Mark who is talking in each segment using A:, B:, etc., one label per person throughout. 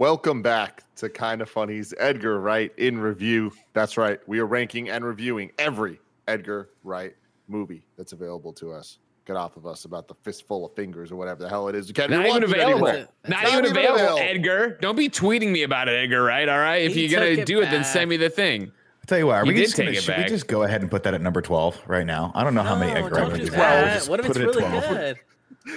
A: Welcome back to Kind of Funny's Edgar Wright in review. That's right. We are ranking and reviewing every Edgar Wright movie that's available to us. Get off of us about the fistful of fingers or whatever the hell it is. You can't
B: Not even available. Not,
A: Not
B: even
A: even
B: available,
A: available.
B: Edgar. Don't be tweeting me about it, Edgar. Right? All right. If
C: He
B: you're gonna
C: it
B: do it, then send me the thing.
D: I'll tell you what, are we
B: did
D: just gonna,
B: take it
D: should we just go ahead and put that at number 12 right now? I don't know how many Edgar
C: don't
D: Wright movies
C: that.
D: there are. Just
C: What if it's really
D: 12.
C: good?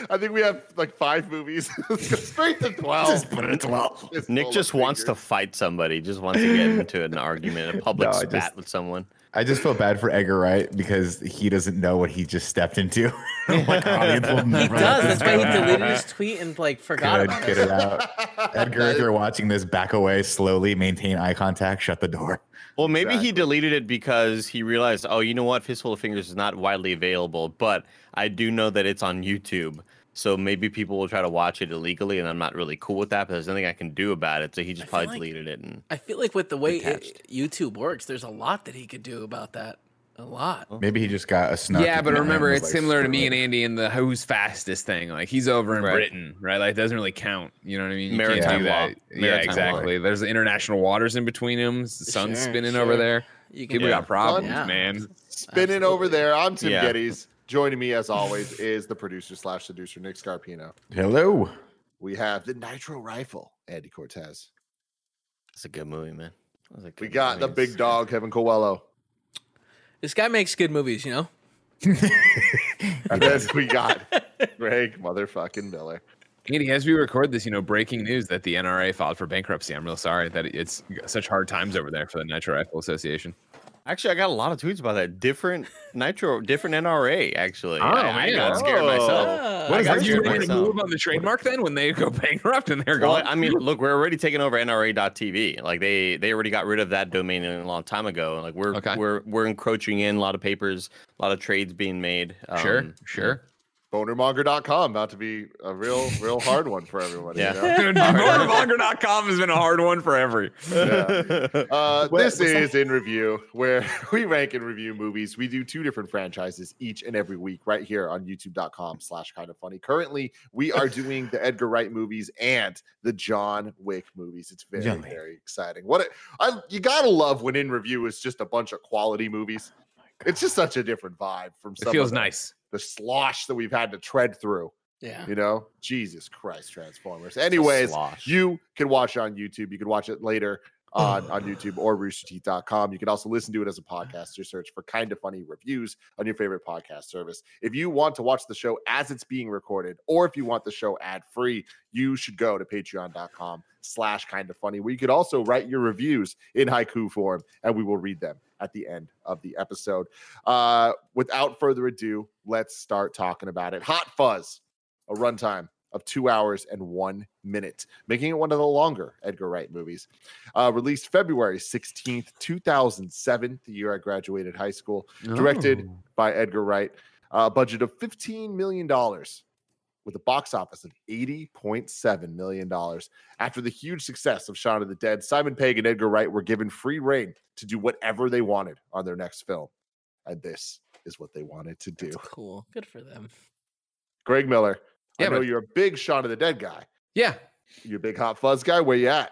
A: I think we have like five movies. Let's go straight to 12.
D: Just put it at 12.
A: Fistful
E: Nick just wants to fight somebody. Just wants to get into an argument, a public
D: No,
E: spat
D: just-
E: with someone.
D: I just feel bad for Edgar Wright because he doesn't know what he just stepped into. like, our audience will
C: He does.
D: let
C: That's
D: this
C: why he deleted his tweet and like forgot
D: Good,
C: about
D: get
C: it.
D: it out. Edgar, if you're watching this, back away slowly, maintain eye contact, shut the door.
E: Well, maybe he deleted it because he realized, oh, you know what, Fistful of Fingers is not widely available, but I do know that it's on YouTube. So maybe people will try to watch it illegally, and I'm not really cool with that. But there's nothing I can do about it. So he just probably
C: like-
E: deleted it. And
C: I feel like with the way it, YouTube works, there's a lot that he could do about that. A lot.
D: Maybe he just got a snarky
B: yeah, but remember, it's
D: like,
B: similar to me
D: it."
B: and Andy in the who's fastest thing. Like he's over in
E: Right.
B: Britain, right? Like it doesn't really count. You know what I mean? You can't
E: Maritime
B: do
E: law.
B: that. Yeah,
E: Maritime
B: exactly. There's international waters in between them. The sun's
C: Sure,
B: spinning
C: sure.
B: over there.
C: You can
B: People
E: Yeah.
B: got problems,
C: Yeah.
B: man.
A: Spinning over there. I'm Tim
E: Yeah.
A: Gettys. Joining me as always is the producer slash seducer Nick Scarpino.
D: Hello.
A: We have the Nitro Rifle, Andy Cortez.
E: it's a good movie, man. That was a
A: We
E: good
A: got the big dog, Kevin Coello.
C: This guy makes good movies, you know.
A: And then we got Greg motherfucking Miller.
B: Andy, as we record this, you know, breaking news that the NRA filed for bankruptcy. I'm real sorry that it's such hard times over there for the Nitro Rifle Association.
E: Actually, I got a lot of tweets about that. Different Nitro, different NRA. Actually,
B: Oh,
E: I, I got scared
C: Oh.
E: myself.
C: Ah.
B: What is that? You
E: scared
B: ready to move on the trademark then when they go bankrupt and they're
E: Well,
B: gone?
E: I mean, look, we're already taking over NRA.tv. Like they they already got rid of that domain a long time ago. Like we're
B: Okay.
E: we're we're encroaching in a lot of papers, a lot of trades being made.
B: sure,
E: Um,
B: sure.
A: Bonermonger.com about to be a real, real hard one for everybody.
E: Yeah.
A: You know?
B: Motormonger.com has been a hard one for every.
A: Yeah. Uh,
D: What-
A: this
D: is that?
A: is in review, where we rank and review movies. We do two different franchises each and every week, right here on YouTube.com slash kind of funny. Currently, we are doing the Edgar Wright movies and the John Wick movies. It's very,
D: Yummy.
A: very exciting. What it, I you gotta love when in review is just a bunch of quality movies. It's just such a different vibe from
B: It feels
A: of the,
B: nice.
A: The slosh that we've had to tread through.
C: Yeah.
A: You know, Jesus Christ, Transformers. Anyways, you can watch on YouTube. You can watch it later on, on YouTube or roosterteeth.com. You can also listen to it as a podcast. Just search for kind of funny reviews on your favorite podcast service. If you want to watch the show as it's being recorded, or if you want the show ad free, you should go to patreon.com slash kind of funny, where you could also write your reviews in haiku form and we will read them at the end of the episode. Uh, without further ado, let's start talking about it. Hot Fuzz, a runtime of two hours and one minute, making it one of the longer Edgar Wright movies. Uh, released February 16th, 2007, the year I graduated high school. Directed
B: Oh.
A: by Edgar Wright. A budget of $15 million with a box office of $80.7 million. After the huge success of Shaun of the Dead, Simon Pegg and Edgar Wright were given free reign to do whatever they wanted on their next film. And this is what they wanted to do.
C: Cool. Good for them.
A: Greg Miller,
B: Yeah,
A: I know
B: but-
A: you're a big Shaun of the Dead guy.
B: Yeah.
A: You're a big Hot Fuzz guy. Where you at?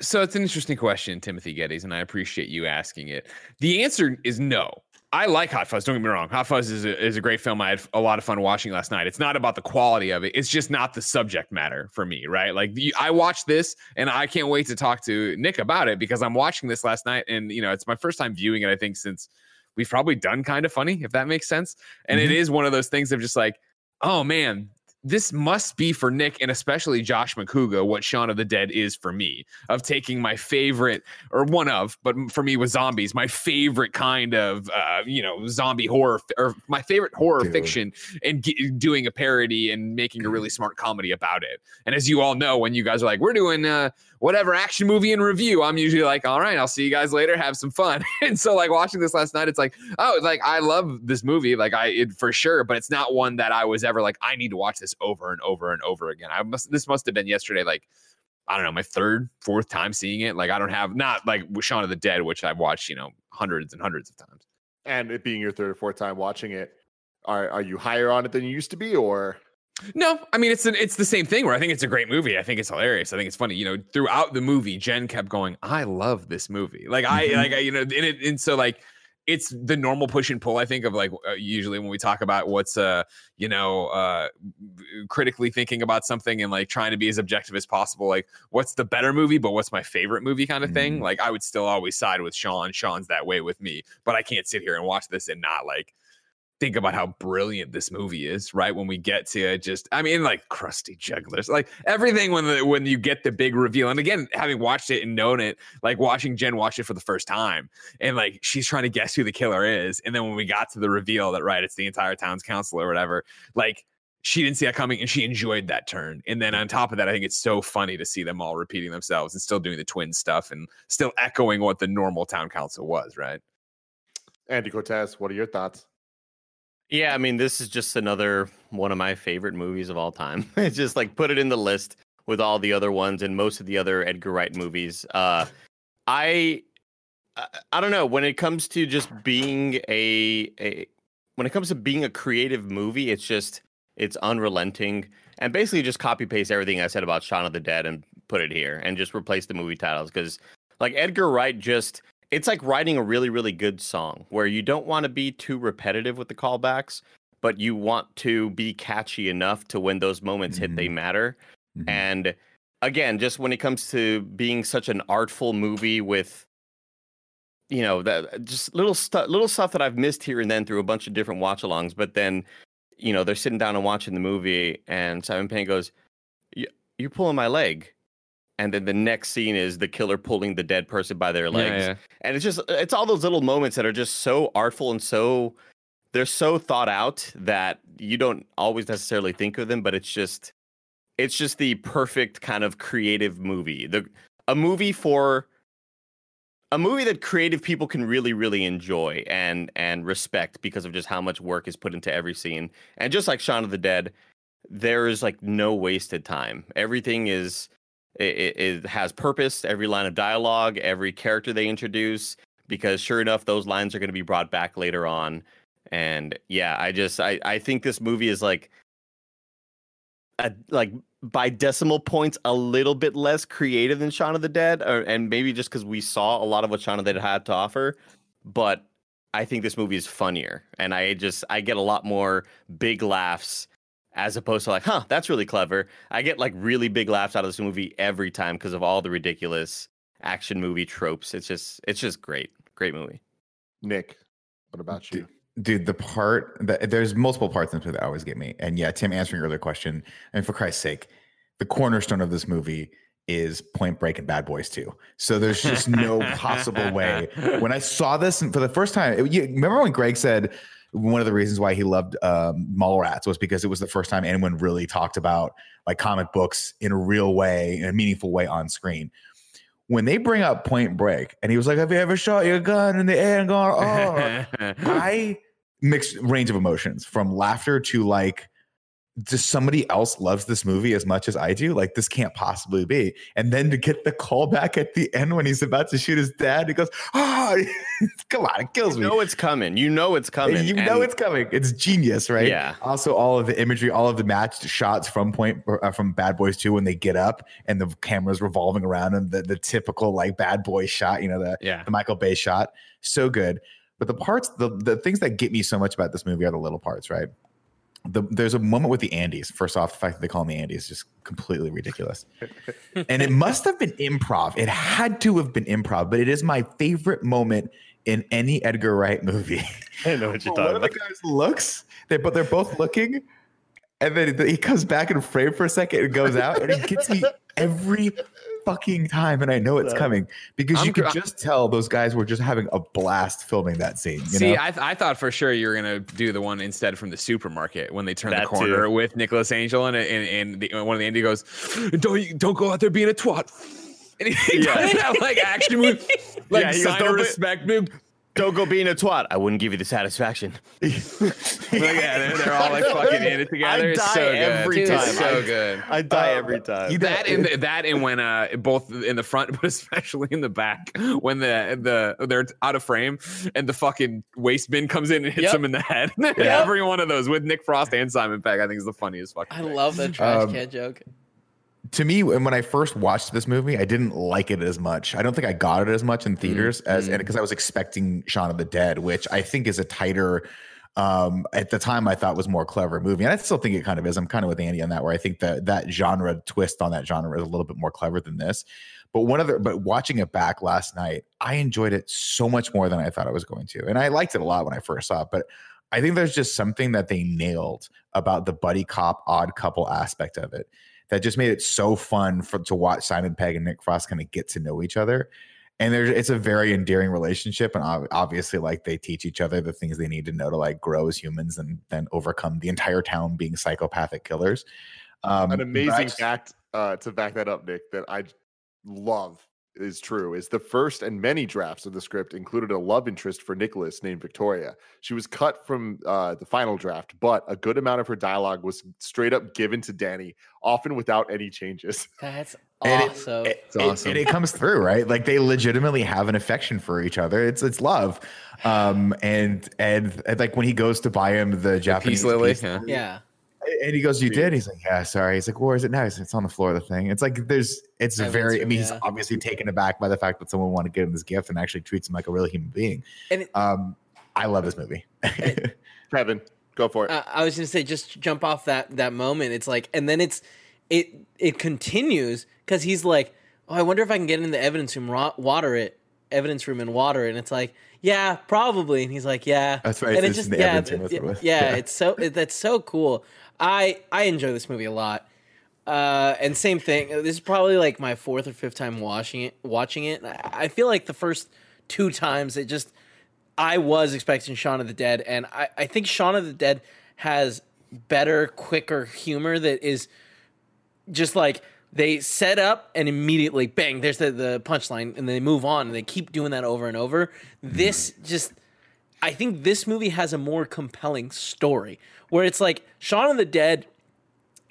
B: So it's an interesting question, Timothy Gettys, and I appreciate you asking it. The answer is no. I like Hot Fuzz. Don't get me wrong. Hot Fuzz is a, is a great film. I had a lot of fun watching last night. It's not about the quality of it. It's just not the subject matter for me, right? Like the, I watched this, and I can't wait to talk to Nick about it because I'm watching this last night, and you know it's my first time viewing it. I think since we've probably done kind of funny, if that makes sense. And it mm-hmm. is one of those things of just like, oh man, this must be for Nick and especially Josh McCouga what Shaun of the Dead is for me of taking my favorite or one of, but for me was zombies, my favorite kind of uh, you know zombie horror or my favorite horror
D: Dude.
B: fiction and g- doing a parody and making a really smart comedy about it. And as you all know, when you guys are like, we're doing uh, whatever action movie in review, I'm usually like, all right, I'll see you guys later, have some fun. and so like watching this last night, it's like, oh, like I love this movie, like I it, for sure, but it's not one that I was ever like, I need to watch this over and over and over again. I must this must have been yesterday, like I don't know, my third, fourth time seeing it. Like I don't have not like Shaun of the Dead, which I've watched, you know, hundreds and hundreds of times.
A: And it being your third or fourth time watching it, are, are you higher on it than you used to be? Or
B: No, I mean it's an, it's the same thing where I think it's a great movie. I think it's hilarious. I think it's funny. You know, throughout the movie, Jen kept going, "I love this movie." Like I
D: Mhm.
B: like I, you know, and it and so like it's the normal push and pull. I think of like uh, usually when we talk about what's uh you know uh critically thinking about something and like trying to be as objective as possible. Like what's the better movie, but what's my favorite movie kind of thing.
D: Mhm.
B: Like I would still always side with Shaun. Shaun's that way with me, but I can't sit here and watch this and not like think about how brilliant this movie is right when we get to just i mean like crusty jugglers like everything when the when you get the big reveal and again having watched it and known it like watching jen watch it for the first time and like she's trying to guess who the killer is and then when we got to the reveal that right it's the entire town's council or whatever like she didn't see that coming and she enjoyed that turn and then on top of that i think it's so funny to see them all repeating themselves and still doing the twin stuff and still echoing what the normal town council was right
A: Andy Cortez, what are your thoughts?
E: Yeah, I mean, this is just another one of my favorite movies of all time. it's just like put it in the list with all the other ones and most of the other Edgar Wright movies. Uh, I, I, don't know when it comes to just being a, a, when it comes to being a creative movie, it's just it's unrelenting and basically just copy paste everything I said about Shaun of the Dead and put it here and just replace the movie titles because like Edgar Wright just it's like writing a really really good song where you don't want to be too repetitive with the callbacks but you want to be catchy enough to when those moments hit they matter.
D: Mhm.
E: and again just when it comes to being such an artful movie with you know that just little stuff little stuff that i've missed here and then through a bunch of different watch alongs but then you know they're sitting down and watching the movie and simon pegg goes "You- you're pulling my leg and then the next scene is the killer pulling the dead person by their legs. and it's just it's all those little moments that are just so artful and so they're so thought out that you don't always necessarily think of them but it's just it's just the perfect kind of creative movie. The a movie for a movie that creative people can really really enjoy and and respect because of just how much work is put into every scene. And just like Shaun of the Dead there is like no wasted time. Everything is it, it, has purpose every line of dialogue every character they introduce because sure enough those lines are going to be brought back later on. And yeah i just i i think this movie is like a, like by decimal points a little bit less creative than Shaun of the Dead or, and maybe just because we saw a lot of what Shaun of the Dead had to offer but i think this movie is funnier and i just i get a lot more big laughs as opposed to like, huh, that's really clever. I get like really big laughs out of this movie every time because of all the ridiculous action movie tropes. It's just, it's just great, great movie.
A: Nick, what about you?
D: dude the part that there's multiple parts in this movie that always get me and yeah tim answering your other question and for christ's sake the cornerstone of this movie is point break and bad boys 2 so there's just no possible way when i saw this and for the first time it- you remember when greg said one of the reasons why he loved um, Mallrats was because it was the first time anyone really talked about like comic books in a real way, in a meaningful way on screen. When they bring up Point Break, and he was like, "Have you ever shot your gun in the air and gone?" Oh, I mixed range of emotions from laughter to like just somebody else loves this movie as much as I do. Like this can't possibly be. And then to get the call back at the end when he's about to shoot his dad, he goes, "Oh, come on, it kills
E: You
D: me."
E: know it's coming. You know it's coming.
D: You know it's coming. It's genius, right?
E: Yeah.
D: Also, all of the imagery, all of the matched shots from Point uh, from Bad Boys Two when they get up and the cameras revolving around and the the typical like Bad Boy shot, you know, the
B: yeah
D: the Michael Bay shot, so good. But the parts, the the things that get me so much about this movie are the little parts, right? The, there's a moment with the Andys. First off, the fact that they call them the Andys is just completely ridiculous. and it must have been improv. It had to have been improv, but it is my favorite moment in any Edgar Wright movie.
E: I know what you're talking
D: One
E: talking
D: of the guys looks, they but they're both looking, and then he comes back in frame for a second and goes out, and it gets me every fucking time, and I know it's coming because
B: I'm
D: you could
B: gr-
D: just tell those guys were just having a blast filming that scene. You
B: See,
D: know?
B: I, th- I thought for sure you were gonna do the one instead from the supermarket when they turn
E: That
B: the corner
E: too.
B: with Nicholas Angel and and, and the, one of the Andy goes, "Don't don't go out there being a twat." And he
E: Yeah.
B: does that like action move, like
E: Yeah, he goes,
B: sign of
E: "Don't
B: respect move.
E: Don't go being a twat. I wouldn't give you the satisfaction.
B: Like, yeah, they're, they're all like fucking in it together. It's
E: die
B: so good.
E: every
B: It's
C: time.
B: so
E: I-
B: good.
E: I die
D: Uh,
E: every time.
D: you-
B: that and that and when uh both in the front but especially in the back when the the they're out of frame and the fucking waste bin comes in and hits
C: Yep.
B: them in the head every one of those with nick frost and simon pegg i think is the funniest fucking
C: I
B: thing.
C: love the trash
D: Um,
C: can joke.
D: To me when when i first watched this movie i didn't like it as much. I don't think i got it as much in theaters as because i was expecting shaun of the dead which i think is a tighter um at the time i thought was more clever movie and i still think it kind of is. I'm kind of with andy on that where i think that that genre twist on that genre is a little bit more clever than this. But one other, but watching it back last night i enjoyed it so much more than i thought i was going to and i liked it a lot when i first saw it but i think there's just something that they nailed about the buddy cop odd couple aspect of it that just made it so fun for to watch Simon Pegg and Nick Frost kind of get to know each other. And there's it's a very endearing relationship, and ob- obviously, like they teach each other the things they need to know to like grow as humans and then overcome the entire town being psychopathic killers. Um,
A: An amazing
D: just-
A: fact uh, to back that up, Nick, that I love is true is the first and many drafts of the script included a love interest for Nicholas named Victoria. She was cut from uh, the final draft, but a good amount of her dialogue was straight up given to Danny, often without any changes.
C: That's
D: and it-
C: awesome.
D: it,
B: It's
D: it-
B: awesome.
D: and it comes through, right? Like they legitimately have an affection for each other. It's it's love. Um, and and, and like when he goes to buy him the Japanese
B: peace lily
D: peace
B: yeah.
C: yeah.
D: And he goes, "You did." He's like, "Yeah, sorry." He's like, "Where is it now?" He's like, It's on the floor of the thing. It's like there's, it's a
C: Evidence
D: very. I mean, he's obviously taken aback by the fact that someone wanted to give him this gift and actually treats him like a real human being.
C: And it-
D: um, I love this movie.
A: Kevin, go for it.
C: Uh, I was gonna say just jump off that that moment. It's like, and then it's it it continues because he's like, oh, I wonder if I can get in the evidence room, ro- water it, evidence room, and water. And it's like, yeah, probably. And he's like, yeah,
D: That's right,
C: And
D: it's just
C: yeah,
D: evidence room
C: it-
D: with- with-
C: yeah,
D: yeah.
C: it's so it, that's so cool. I I enjoy this movie a lot. Uh, and same thing. This is probably like my fourth or fifth time watching it. Watching it, I I feel like the first two times it just I was expecting Shaun of the Dead, and I, I think Shaun of the Dead has better, quicker humor that is just like they set up and immediately bang, there's the, the punchline, and they move on, and they keep doing that over and over. This just, I think this movie has a more compelling story where it's like Shaun of the Dead.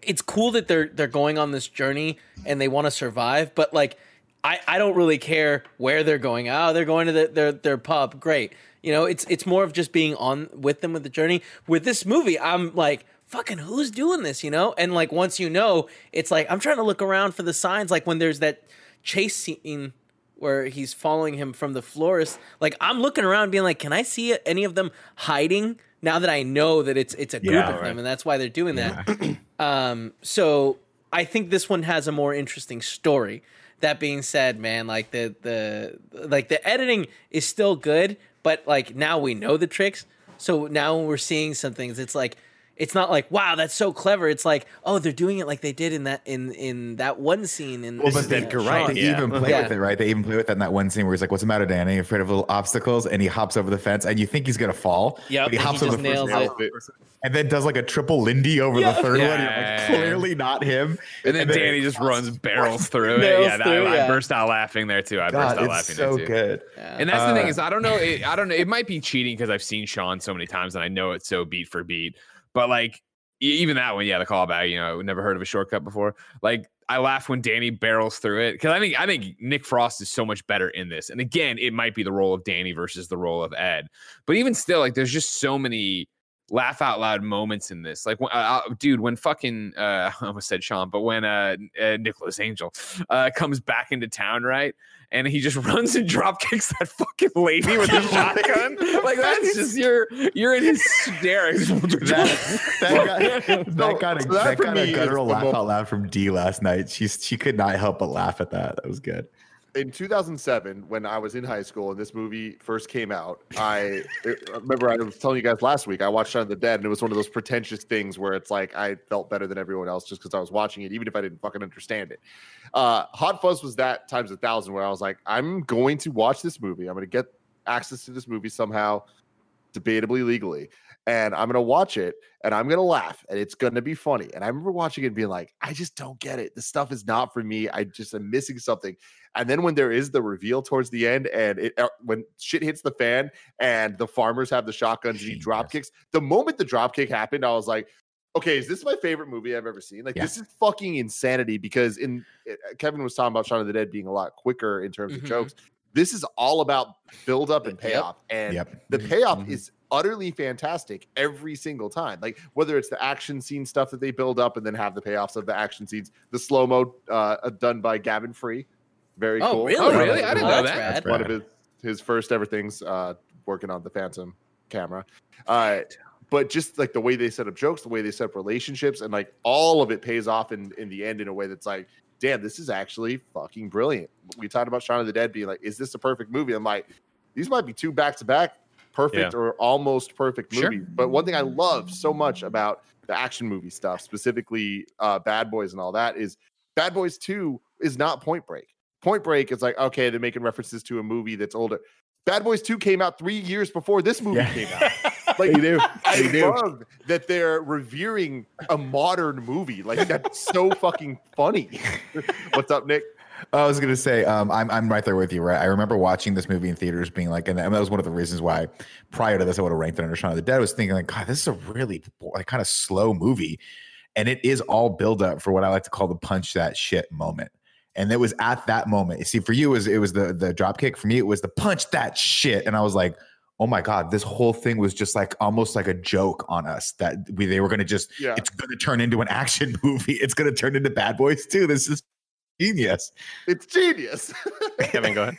C: It's cool that they're they're going on this journey and they want to survive, but like I, I don't really care where they're going. Oh, they're going to the, their their pub. Great. You know, it's it's more of just being on with them with the journey. With this movie, I'm like, fucking who's doing this, you know? And like once you know, it's like I'm trying to look around for the signs like when there's that chase scene where he's following him from the florist. Like I'm looking around being like, can I see any of them hiding now that I know that it's it's a group
D: Yeah,
C: of
D: right.
C: them and that's why they're doing that. Um, so I think this one has a more interesting story. That being said, man, like the the like the editing is still good, but like now we know the tricks. So now when we're seeing some things, it's like it's not like wow, that's so clever. It's like oh, they're doing it like they did in that in in that one scene. In
D: Well, but
E: is
D: they,
E: Edgar Wright,
D: they
E: yeah.
D: even play
C: Yeah.
D: with it, right? They even play with that in that one scene where he's like, "What's the matter, Danny? Afraid of little obstacles?" And he hops over the fence, and you think he's gonna fall.
C: yeah
D: but he
C: and he
D: hops over
C: just
D: the first
C: nails
D: house
C: it.
D: and then does like a triple Lindy over the third one.
B: Yeah.
D: like, clearly not him.
B: and then danny just runs barrels through it yeah that,
C: through,
B: I,
C: yeah.
B: I burst out laughing there too i burst out
D: it's
B: laughing
D: so
B: there too So
D: good.
B: And that's the thing
D: Uh,
B: is, I don't know. It, I don't know. It might be cheating because I've seen Shaun so many times and I know it's so beat for beat. But like even that one, yeah, the callback. You know, never heard of a shortcut before. Like I laugh when Danny barrels through it because I think I think Nick Frost is so much better in this. And again, it might be the role of Danny versus the role of Ed. But even still, like there's just so many laugh out loud moments in this. Like, uh, uh, dude, when fucking uh, I almost said Shaun, but when uh, uh Nicholas Angel uh comes back into town, right? And he just runs and drop kicks that fucking lady with the shotgun. Like that's just you're you're in hysterics.
D: that, that got, that got a,
A: so that
D: that got a guttural laugh out loud from D last night. She's she could not help but laugh at that. That was good.
A: In 2007 when i was in high school and this movie first came out i remember i was telling you guys last week i watched Shaun of the dead and it was one of those pretentious things where it's like i felt better than everyone else just because i was watching it even if i didn't fucking understand it. Uh hot fuzz was that times a thousand where i was like i'm going to watch this movie. I'm going to get access to this movie somehow debatably legally, and I'm gonna watch it and I'm gonna laugh and it's gonna be funny. And I remember watching it and being like, I just don't get it. This stuff is not for me. I just am missing something. And then when there is the reveal towards the end, and it uh, when shit hits the fan and the farmers have the shotguns and he drop kicks, the moment the drop kick happened, I was like, okay, is this my favorite movie I've ever seen? Like
D: Yeah.
A: this is fucking insanity because in uh, Kevin was talking about Shaun of the Dead being a lot quicker in terms
C: Mhm.
A: of jokes. This is all about build up and
C: Yep.
A: payoff. And
D: Yep.
A: the payoff
D: Mhm.
A: is utterly fantastic every single time. Like whether it's the action scene stuff that they build up and then have the payoffs of the action scenes, the slow mo uh, done by Gavin Free, very
C: Oh,
A: cool.
C: really?
B: Oh, really? I didn't
C: Oh,
B: know
C: that's
B: that.
C: rad.
A: One of his his first ever things uh, working on the Phantom camera. Uh, but just like the way they set up jokes, the way they set up relationships, and like all of it pays off in in the end in a way that's like, damn, this is actually fucking brilliant. We talked about Shaun of the Dead being like, is this a perfect movie? I'm like, these might be two back to back perfect or almost perfect
B: Sure.
A: But one thing I love so much about the action movie stuff, specifically uh, Bad Boys and all that, is Bad Boys 2 is not Point Break. Point Break is like, okay, they're making references to a movie that's older. Bad Boys 2 came out three years before this movie
D: Yeah.
A: came out. Like,
D: They do.
A: I
D: They do.
A: love that they're revering a modern movie. Like, that's so fucking funny. What's up, Nick?
D: I was gonna say, um, I'm I'm right there with you, right? I remember watching this movie in theaters, being like, and that was one of the reasons why prior to this I would have ranked it under Shaun of the Dead. I was thinking like, God, this is a really like kind of slow movie, and it is all build up for what I like to call the punch that shit moment. And it was at that moment. You see, for you, it was it was the the drop kick. For me, it was the punch that shit, and I was like. Oh my God! This whole thing was just like almost like a joke on us that we they were going to just
A: Yeah.
D: it's going to turn into an action movie. It's going to turn into Bad Boys too. This is genius.
A: It's genius.
E: Kevin, go ahead.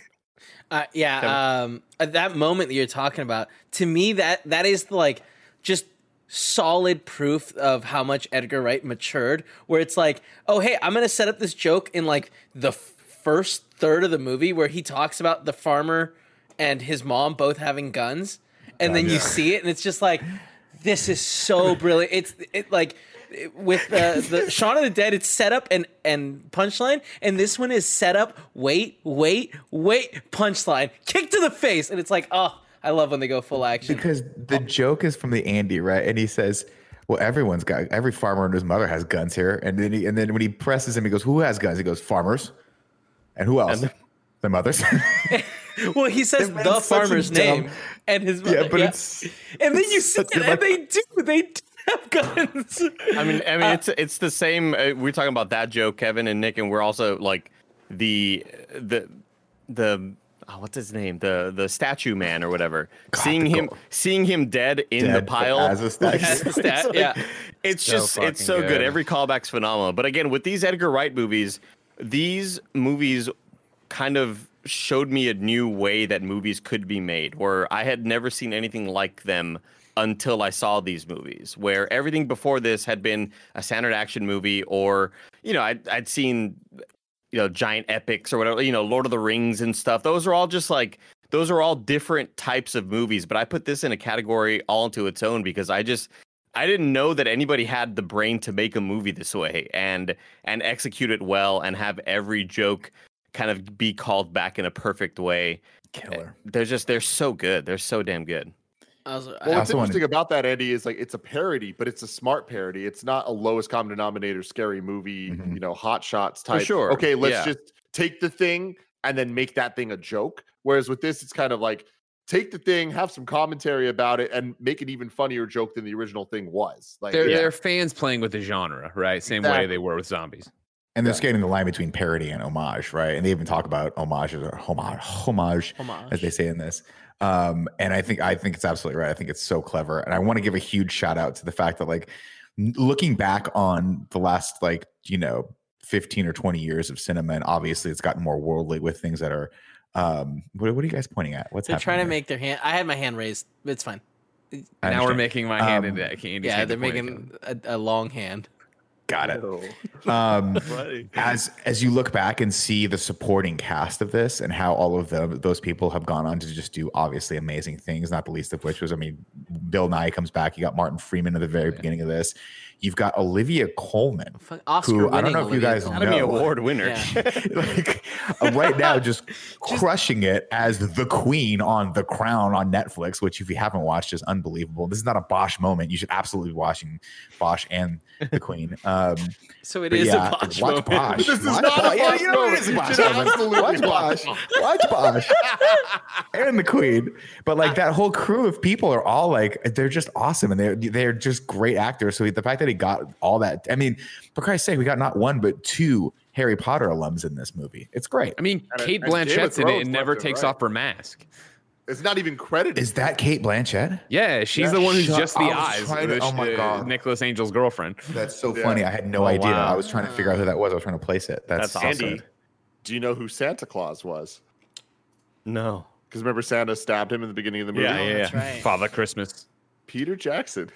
C: Uh, yeah,
E: Kevin?
C: um, at that moment that you're talking about, to me that that is like just solid proof of how much Edgar Wright matured. Where it's like, oh hey, I'm gonna set up this joke in like the f- first third of the movie where he talks about the farmer and his mom both having guns, and then you see it, and it's just like, this is so brilliant. It's it like it- with uh, the the Shaun of the Dead, it's set up and and punchline, and this one is set up, wait, wait, wait, punchline, kick to the face, and it's like, oh, I love when they go full action.
D: Because the joke is from the Andy, right? And he says, "Well, everyone's got every farmer and his mother has guns here." And then he, and then when he presses him, he goes, "Who has guns?" He goes, "Farmers." And who else?
E: And-
D: the mothers.
C: well, he says the farmer's
D: dumb-
C: name and his mother,
D: yeah, but it's
C: and then you see it, and they do, they do have guns.
E: I mean, I mean, it's it's the same. Uh, we're talking about that joke, Kevin and Nick, and we're also like the the the oh, what's his name, the the statue man or whatever. seeing him
D: goal.
E: seeing him dead in the pile
D: as a statue.
C: As the stat,
E: like-
C: yeah.
E: it's
B: So
E: just it's so good.
B: good.
E: Every callback's phenomenal. But again, with these Edgar Wright movies, these movies kind of showed me a new way that movies could be made where I had never seen anything like them until I saw these movies where everything before this had been a standard action movie or you know I'd, I'd seen you know giant epics or whatever you know Lord of the Rings and stuff those are all just like those are all different types of movies but I put this in a category all into its own because I just I didn't know that anybody had the brain to make a movie this way and and execute it well and have every joke kind of be called back in a perfect way.
D: Killer.
E: They're just they're so good. They're so damn good.
C: I was,
A: Well,
D: I
A: what's
D: also wanted-
A: interesting about that, Andy, is like it's a parody, but it's a smart parody. It's not a lowest common denominator scary movie,
D: Mhm.
A: you know, hot shots type.
E: sure,
A: Okay, let's
E: yeah.
A: just take the thing and then make that thing a joke. Whereas with this, it's kind of like take the thing, have some commentary about it, and make an even funnier joke than the original thing was. Like,
B: They're,
A: yeah.
B: they're fans playing with the genre, right? Same way they were with zombies.
D: And they're skating the line between parody and homage, right? And they even talk about homages or homage, homage,
C: Homage.
D: as they say in this. Um, and I think I think it's absolutely right. I think it's so clever, and I want to give a huge shout out to the fact that like looking back on the last like you know 15 or 20 years of cinema, and obviously it's gotten more worldly with things that are. Um, what, what are you guys pointing at? What's
C: they're trying to
D: happening
C: make their hand. I had my hand raised. It's fine.
B: now we're making my hand
D: Um,
B: into Andy's
C: yeah, they're
B: to point at
C: making a, a long hand.
D: Got it. Um, as as you look back and see the supporting cast of this and how all of them those people have gone on to just do obviously amazing things not the least of which was i mean bill nighy comes back. You got martin freeman at the very beginning of this You've got Olivia Colman,
C: Fuck, Oscar
D: who I don't know if you
C: Olivia
D: guys
C: Colman.
E: Academy
D: No.
E: Award winner.
C: Yeah.
D: like uh, right now just crushing it as the queen on The Crown on Netflix, which if you haven't watched is unbelievable. This is not a Bosch moment. You should absolutely be watching Bosch and the Queen. Um,
C: So it is
D: yeah,
C: a Bosch
D: watch
C: moment.
D: Bosch.
A: This is
D: Watch
A: not a
D: Bosch. Yeah,
A: Bosch
D: you know what it
A: moment.
D: is a
A: You
D: Bosch
A: should
D: moment.
A: absolutely
D: Watch
A: watch
D: Bosch. Watch Bosch. and the Queen. But like that whole crew of people are all like they're just awesome and they're they're just great actors. So the fact that he got all that, I mean, for Christ's sake, we got not one but two Harry Potter alums in this movie. It's great.
B: I mean,
A: And-
B: Kate
A: and Game of
B: Blanchett's in it and never
A: left and
B: takes
A: right.
B: off her mask.
A: It's not even credited.
D: Is that Cate Blanchett?
B: Yeah, she's
A: Yeah.
B: the one who's
D: Shut-
B: just the eyes.
D: to-
B: of
D: oh my
B: uh,
D: God.
B: Nicholas Angel's girlfriend.
D: That's so
A: Yeah.
D: funny. I had no
B: Oh,
D: idea.
B: wow.
D: I was trying to figure out who that was. I was trying to place it. That's,
E: That's
D: awesome.
A: Andy, do you know who Santa Claus was?
E: No.
A: Because remember Santa stabbed him in the beginning of the movie?
E: Yeah, yeah,
C: That's
E: yeah.
C: right.
B: Father Christmas.
A: Peter Jackson.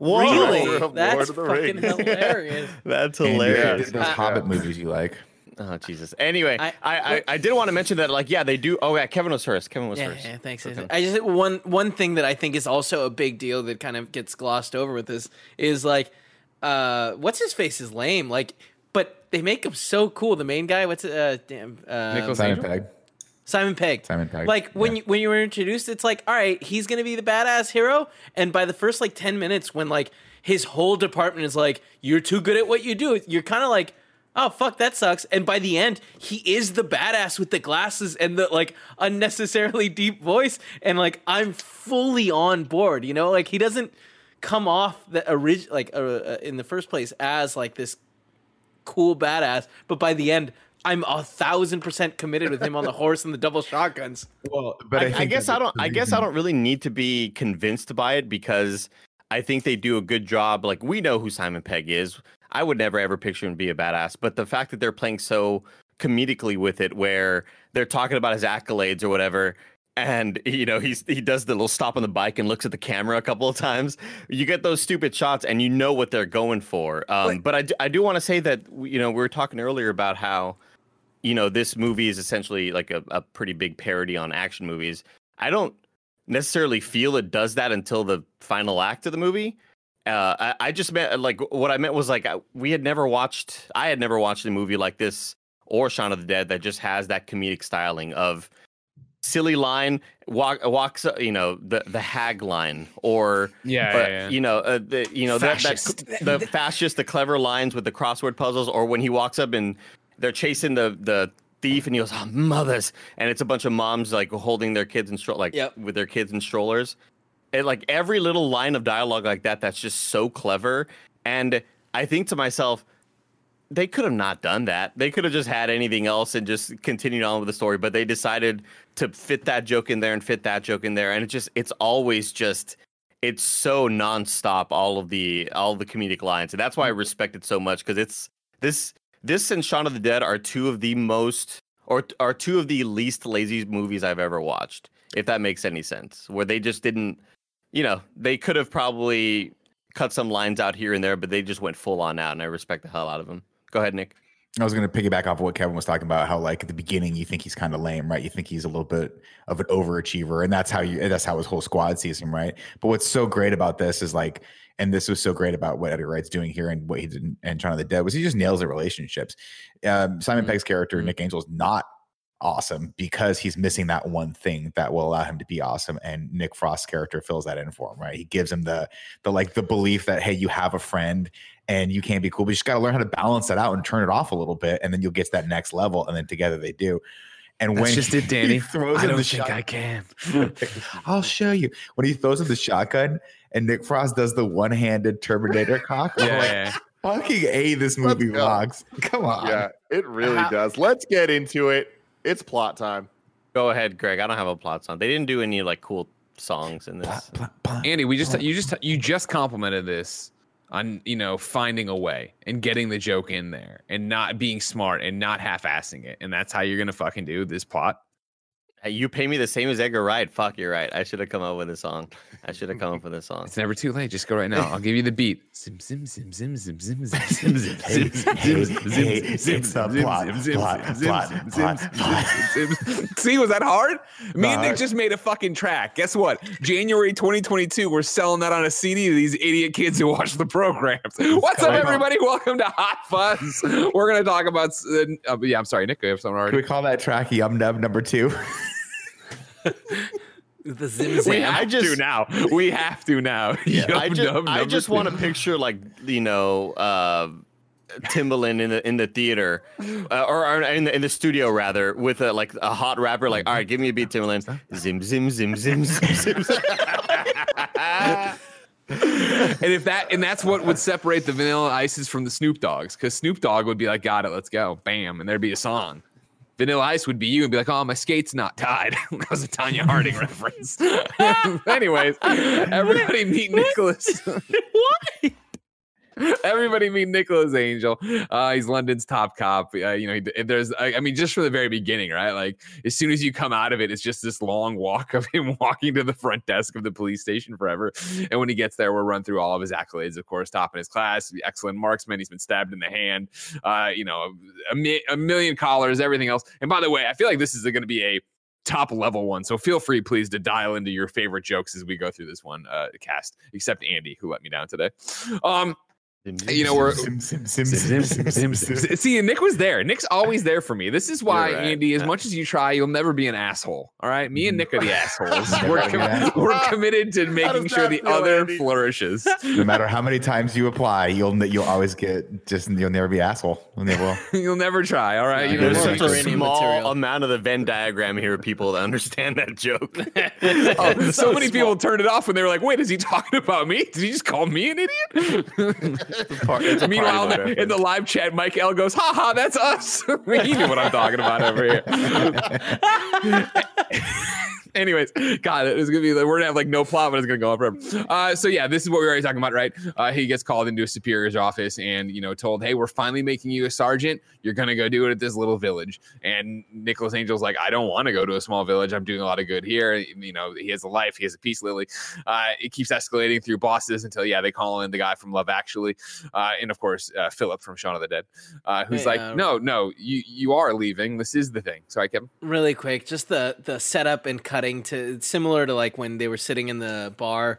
C: Really?
A: Director of Lord
C: That's
A: of the
C: fucking
A: Rings.
C: hilarious.
E: That's
D: Andy,
E: hilarious.
D: Those Hobbit movies you like?
E: Oh Jesus. Anyway, I
C: I-
E: I, I, did want to mention that like yeah they do. Oh yeah, Kevin was first. Kevin was
C: Yeah,
E: first.
C: yeah, thanks.
E: Okay.
C: I just one one thing that I think is also a big deal that kind of gets glossed over with this is like, uh, what's his face is lame. Like, but they make him so cool. The main guy, what's uh, damn, uh,
B: Nicholas
D: Simon
B: Angel?
C: Simon Pegg.
D: Simon Pegg,
C: Like when
D: yeah.
C: you when you were introduced, it's like, all right, he's gonna be the badass hero. And by the first like ten minutes, when like his whole department is like, you're too good at what you do, you're kind of like, oh fuck, that sucks. And by the end, he is the badass with the glasses and the like unnecessarily deep voice. And like I'm fully on board. You know, like he doesn't come off the orig like uh, uh, in the first place as like this cool badass, but by the end. I'm a thousand percent committed with him on the horse and the double shotguns.
D: Well, but
E: I,
D: I,
E: I, guess I don't. I guess I don't really need to be convinced by it because I think they do a good job. Like we know who Simon Pegg is. I would never ever picture him to be a badass, but the fact that they're playing so comedically with it, where they're talking about his accolades or whatever, and you know he's he does the little stop on the bike and looks at the camera a couple of times. You get those stupid shots, and you know what they're going for. Um, but I do, I do want to say that you know we were talking earlier about how you know, this movie is essentially like a, a pretty big parody on action movies. I don't necessarily feel it does that until the final act of the movie. Uh, I, I just meant like what I meant was like I- we had never watched, I had never watched a movie like this or Shaun of the Dead that just has that comedic styling of silly line walk walks you know the the hag line or
B: Yeah,
E: but,
B: yeah, yeah.
E: you know uh, the you know that,
B: Fascist.
E: that the fascist the clever lines with the crossword puzzles or when he walks up and they're chasing the the thief and he goes oh mothers. And it's a bunch of moms like holding their kids in stroll like
C: Yep.
E: with their kids in strollers. And like every little line of dialogue like that that's just so clever. And i think to myself they could have not done that. They could have just had anything else and just continued on with the story, but they decided to fit that joke in there and fit that joke in there, and it just it's always just it's so nonstop all of the all of the comedic lines, and that's why I respect it so much because it's this this and Shaun of the Dead are two of the most or are two of the least lazy movies I've ever watched, if that makes any sense. Where they just didn't, you know, they could have probably cut some lines out here and there, but they just went full on out, and I respect the hell out of them. Go ahead, Nick.
D: I was going to piggyback off of what Kevin was talking about. How like at the beginning you think he's kind of lame, right? You think he's a little bit of an overachiever, and that's how you. That's how his whole squad sees him, right? But what's so great about this is like, and this was so great about what Eddie Wright's doing here and what he did in, Shaun of the Dead was he just nails the relationships. Um, Simon
E: Mhm.
D: Pegg's character
E: Mhm.
D: Nick Angel is not awesome because he's missing that one thing that will allow him to be awesome and Nick Frost's character fills that in for him right he gives him the the like the belief that hey you have a friend and you can't be cool but you just got to learn how to balance that out and turn it off a little bit and then you'll get to that next level and then together they do and
B: That's
D: when
B: just
D: he
B: it, Danny.
D: throws
B: I don't
D: the
B: think
D: shot-
B: I can.
D: I'll show you when he throws in the shotgun and Nick Frost does the one-handed Terminator cock. I'm
B: Yeah,
D: like, fucking a this movie
A: Let's
D: rocks. Come on,
A: Yeah, it really
C: How-
A: does. Let's get into it. It's plot time.
E: Go ahead, Greg. I don't have a plot song. They didn't do any like cool songs in this.
D: Plot, plot, plot.
B: Andy, we just you just you just complimented this on you know finding a way and getting the joke in there and not being smart and not half-assing it, and that's how you're gonna fucking do this plot.
E: Hey, you pay me the same as Edgar Wright. Fuck, you're right. I should have come up with a song. I should have come up with a song.
B: It's never too late. Just go right now. I'll give you the beat. Zim zim zim zim zim zim zim zim zim
D: Hey,
B: zim
D: hey,
B: zim
D: hey,
B: zim
D: it's a
B: zim
D: plot,
B: zim zim
D: plot,
B: zim
D: plot,
B: zim
D: plot,
B: zim
D: plot.
B: zim zim. See, was that hard? Me and Nick
D: hard.
B: just made a fucking track. Guess what? January 2022, we're selling that on a CD to these idiot kids who watch the programs. What's up,
D: Come on.
B: everybody? Welcome to Hot Fuzz. We're gonna talk about. Uh, uh, yeah, I'm sorry, Nick. You have something
D: Can
B: already.
D: we call that track Yum Nub number two?
C: The zim
B: We
C: zam.
B: have
E: I just-
B: to now. We have to now.
E: I
B: Yum
E: just,
B: Nub
E: I
B: number
E: just
B: two.
E: want to picture like you know, uh, Timbaland in the in the theater, uh, or, or in the in the studio rather, with a like a hot rapper. Like, all right, give me a beat, Timbaland. Zim zim zim zim zim zim. zim.
B: and if that and that's what would separate the Vanilla Ices from the Snoop Dogs, because Snoop Dogg would be like, "Got it, let's go, bam," and there'd be a song. Vanilla Ice would be you and be like, "Oh, my skate's not tied." that was a Tonya Harding reference. Anyways, everybody meet Nicholas. what? Everybody meet Nicholas Angel. Uh, he's London's top cop. Uh, you know, he, there's, I, I mean, just from the very beginning, right? Like, as soon as you come out of it, it's just this long walk of him walking to the front desk of the police station forever. And when he gets there, we'll run through all of his accolades, of course, top in his class, excellent marksman. He's been stabbed in the hand, uh, you know, a, mi- a million collars, everything else. And by the way, I feel like this is going to be a top level one. So feel free, please, to dial into your favorite jokes as we go through this one uh, cast, except Andy, who let me down today. Um, you know, we're
D: Sim, sim, sim,
B: Zim,
D: sim,
B: zim, zim,
D: sim.
B: See, Nick was there. Nick's always there for me. This is why,
E: right.
B: Andy, as much as you try, you'll never be an asshole. All right, me and mm. Nick are the assholes. We're, com- we're committed to making sure the
A: feel,
B: other
A: Andy?
B: flourishes.
D: No matter how many times you apply, you'll you'll always get just you'll never be asshole. You'll never
B: you'll never try. All right, you know
E: There's such a small
C: material.
E: amount of the Venn diagram here of people that understand that joke.
B: Oh, so many people turned it off when they were like, "Wait, is he talking about me? Did he just call me an idiot?" Meanwhile,
E: Party
B: in the live chat, Mike L goes, "Ha ha, that's us." he knew what I'm talking about over here. Anyways, God, it's gonna be like we're gonna have like no plot, but it's gonna go on forever. Uh, so yeah, this is what we were already talking about, right? Uh, he gets called into a superior's office and you know told, "Hey, we're finally making you a sergeant. You're gonna go do it at this little village." And Nicholas Angel's like, "I don't want to go to a small village. I'm doing a lot of good here. You know, he has a life. He has a peace lily." Uh, it keeps escalating through bosses until yeah, they call in the guy from Love Actually, uh, and of course uh, Philip from Shaun of the Dead, uh, who's
C: Hey,
B: like,
C: uh,
B: "No, no, you you are leaving. This is the thing." Sorry, Kevin.
C: really quick just the the setup and cutting to similar to like when they were sitting in the bar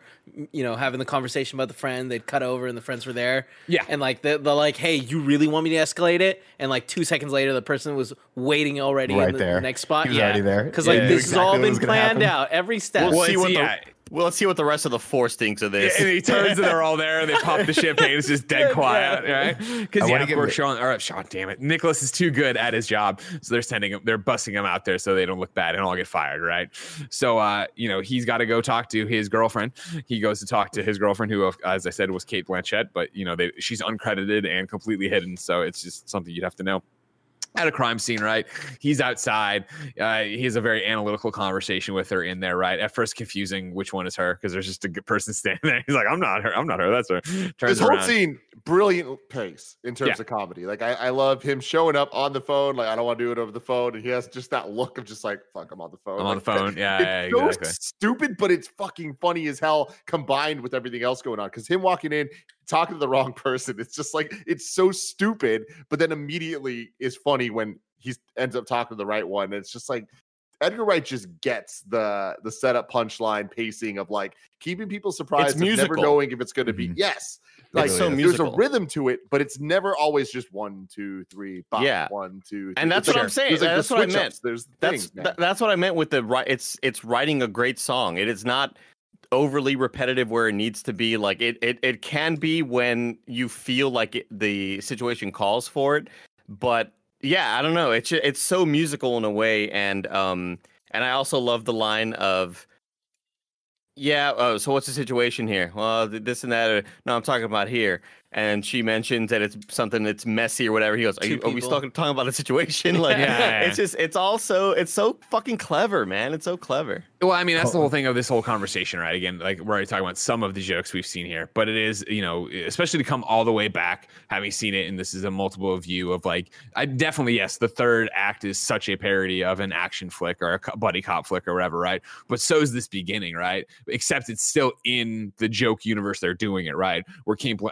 C: you know having the conversation about the friend they'd cut over and the friends were there
B: Yeah.
C: and like the, the like hey you really want me to escalate it and like two seconds later the person was waiting already
D: Right
C: in the
D: there.
C: next spot
D: He was
C: yeah
D: already there.
C: because like
B: yeah,
C: this has all been planned
D: happen.
C: out every step
E: We'll
B: Well,
E: see what the
B: yeah.
E: Well, let's see what the rest of the force thinks of this.
B: and he turns and they're all there and they pop the champagne. It's just dead quiet, right? Because
D: I
B: yeah,
D: wanna
B: of
D: give
B: course, Shaun or Shaun, damn it, Nicholas is too good at his job, so they're sending him, they're busting him out there so they don't look bad and all get fired, right? So, uh, you know, he's got to go talk to his girlfriend. He goes to talk to his girlfriend, who, as I said, was Cate Blanchett, but you know, they, she's uncredited and completely hidden, so it's just something you'd have to know at a crime scene, right? He's outside. Uh, he has a very analytical conversation with her in there, right? At first, confusing which one is her because there's just a person standing there. He's like, "I'm not her. I'm not her. That's her." Turns
A: this whole
B: around.
A: scene, brilliant pace in terms
B: Yeah.
A: of comedy. Like I, I love him showing up on the phone. Like I don't want to do it over the phone, and he has just that look of just like, "Fuck, I'm on the phone."
B: I'm on the phone. Yeah,
A: it's
B: yeah,
A: so
B: exactly.
A: stupid, but it's fucking funny as hell combined with everything else going on. Because him walking in, talking to the wrong person, it's just like it's so stupid, but then immediately is funny when he ends up talking to the right one. It's just like Edgar Wright just gets the the setup punchline pacing of like keeping people surprised, of never
E: musical.
A: knowing if it's going to be
D: Mhm.
A: yes. Like
E: so
A: there's
E: musical.
A: a rhythm to it, but it's never always just one, two, three, bop,
E: Yeah.
A: one, two,
E: And that's
A: It's
E: what
A: like-
E: I'm saying.
A: like,
E: That's what I meant.
A: ups, There's
E: That's
A: things,
E: th- that's what I meant with the right. It's it's writing a great song. It is not overly repetitive where it needs to be. Like it it it can be when you feel like it, the situation calls for it. But yeah, I don't know. It's it's so musical in a way, and um and I also love the line of. Yeah. Oh, so what's the situation here? Well, this and that. Or, no, I'm talking about here. And she mentions that it's something that's messy or whatever. He goes, "Are, you, are we
C: people.
E: talking, talking about a situation?" Like,
B: Yeah, yeah,
E: it's just, it's also, it's so fucking clever, man. It's so clever.
B: Well, I mean, that's the whole thing of this whole conversation, right? Again, like we're already talking about some of the jokes we've seen here, but it is, you know, especially to come all the way back, having seen it, and this is a multiple view of like, I definitely, yes, the third act is such a parody of an action flick or a buddy cop flick or whatever, right? But so is this beginning, right? Except it's still in the joke universe they're doing it, right? Where Kate, Bl-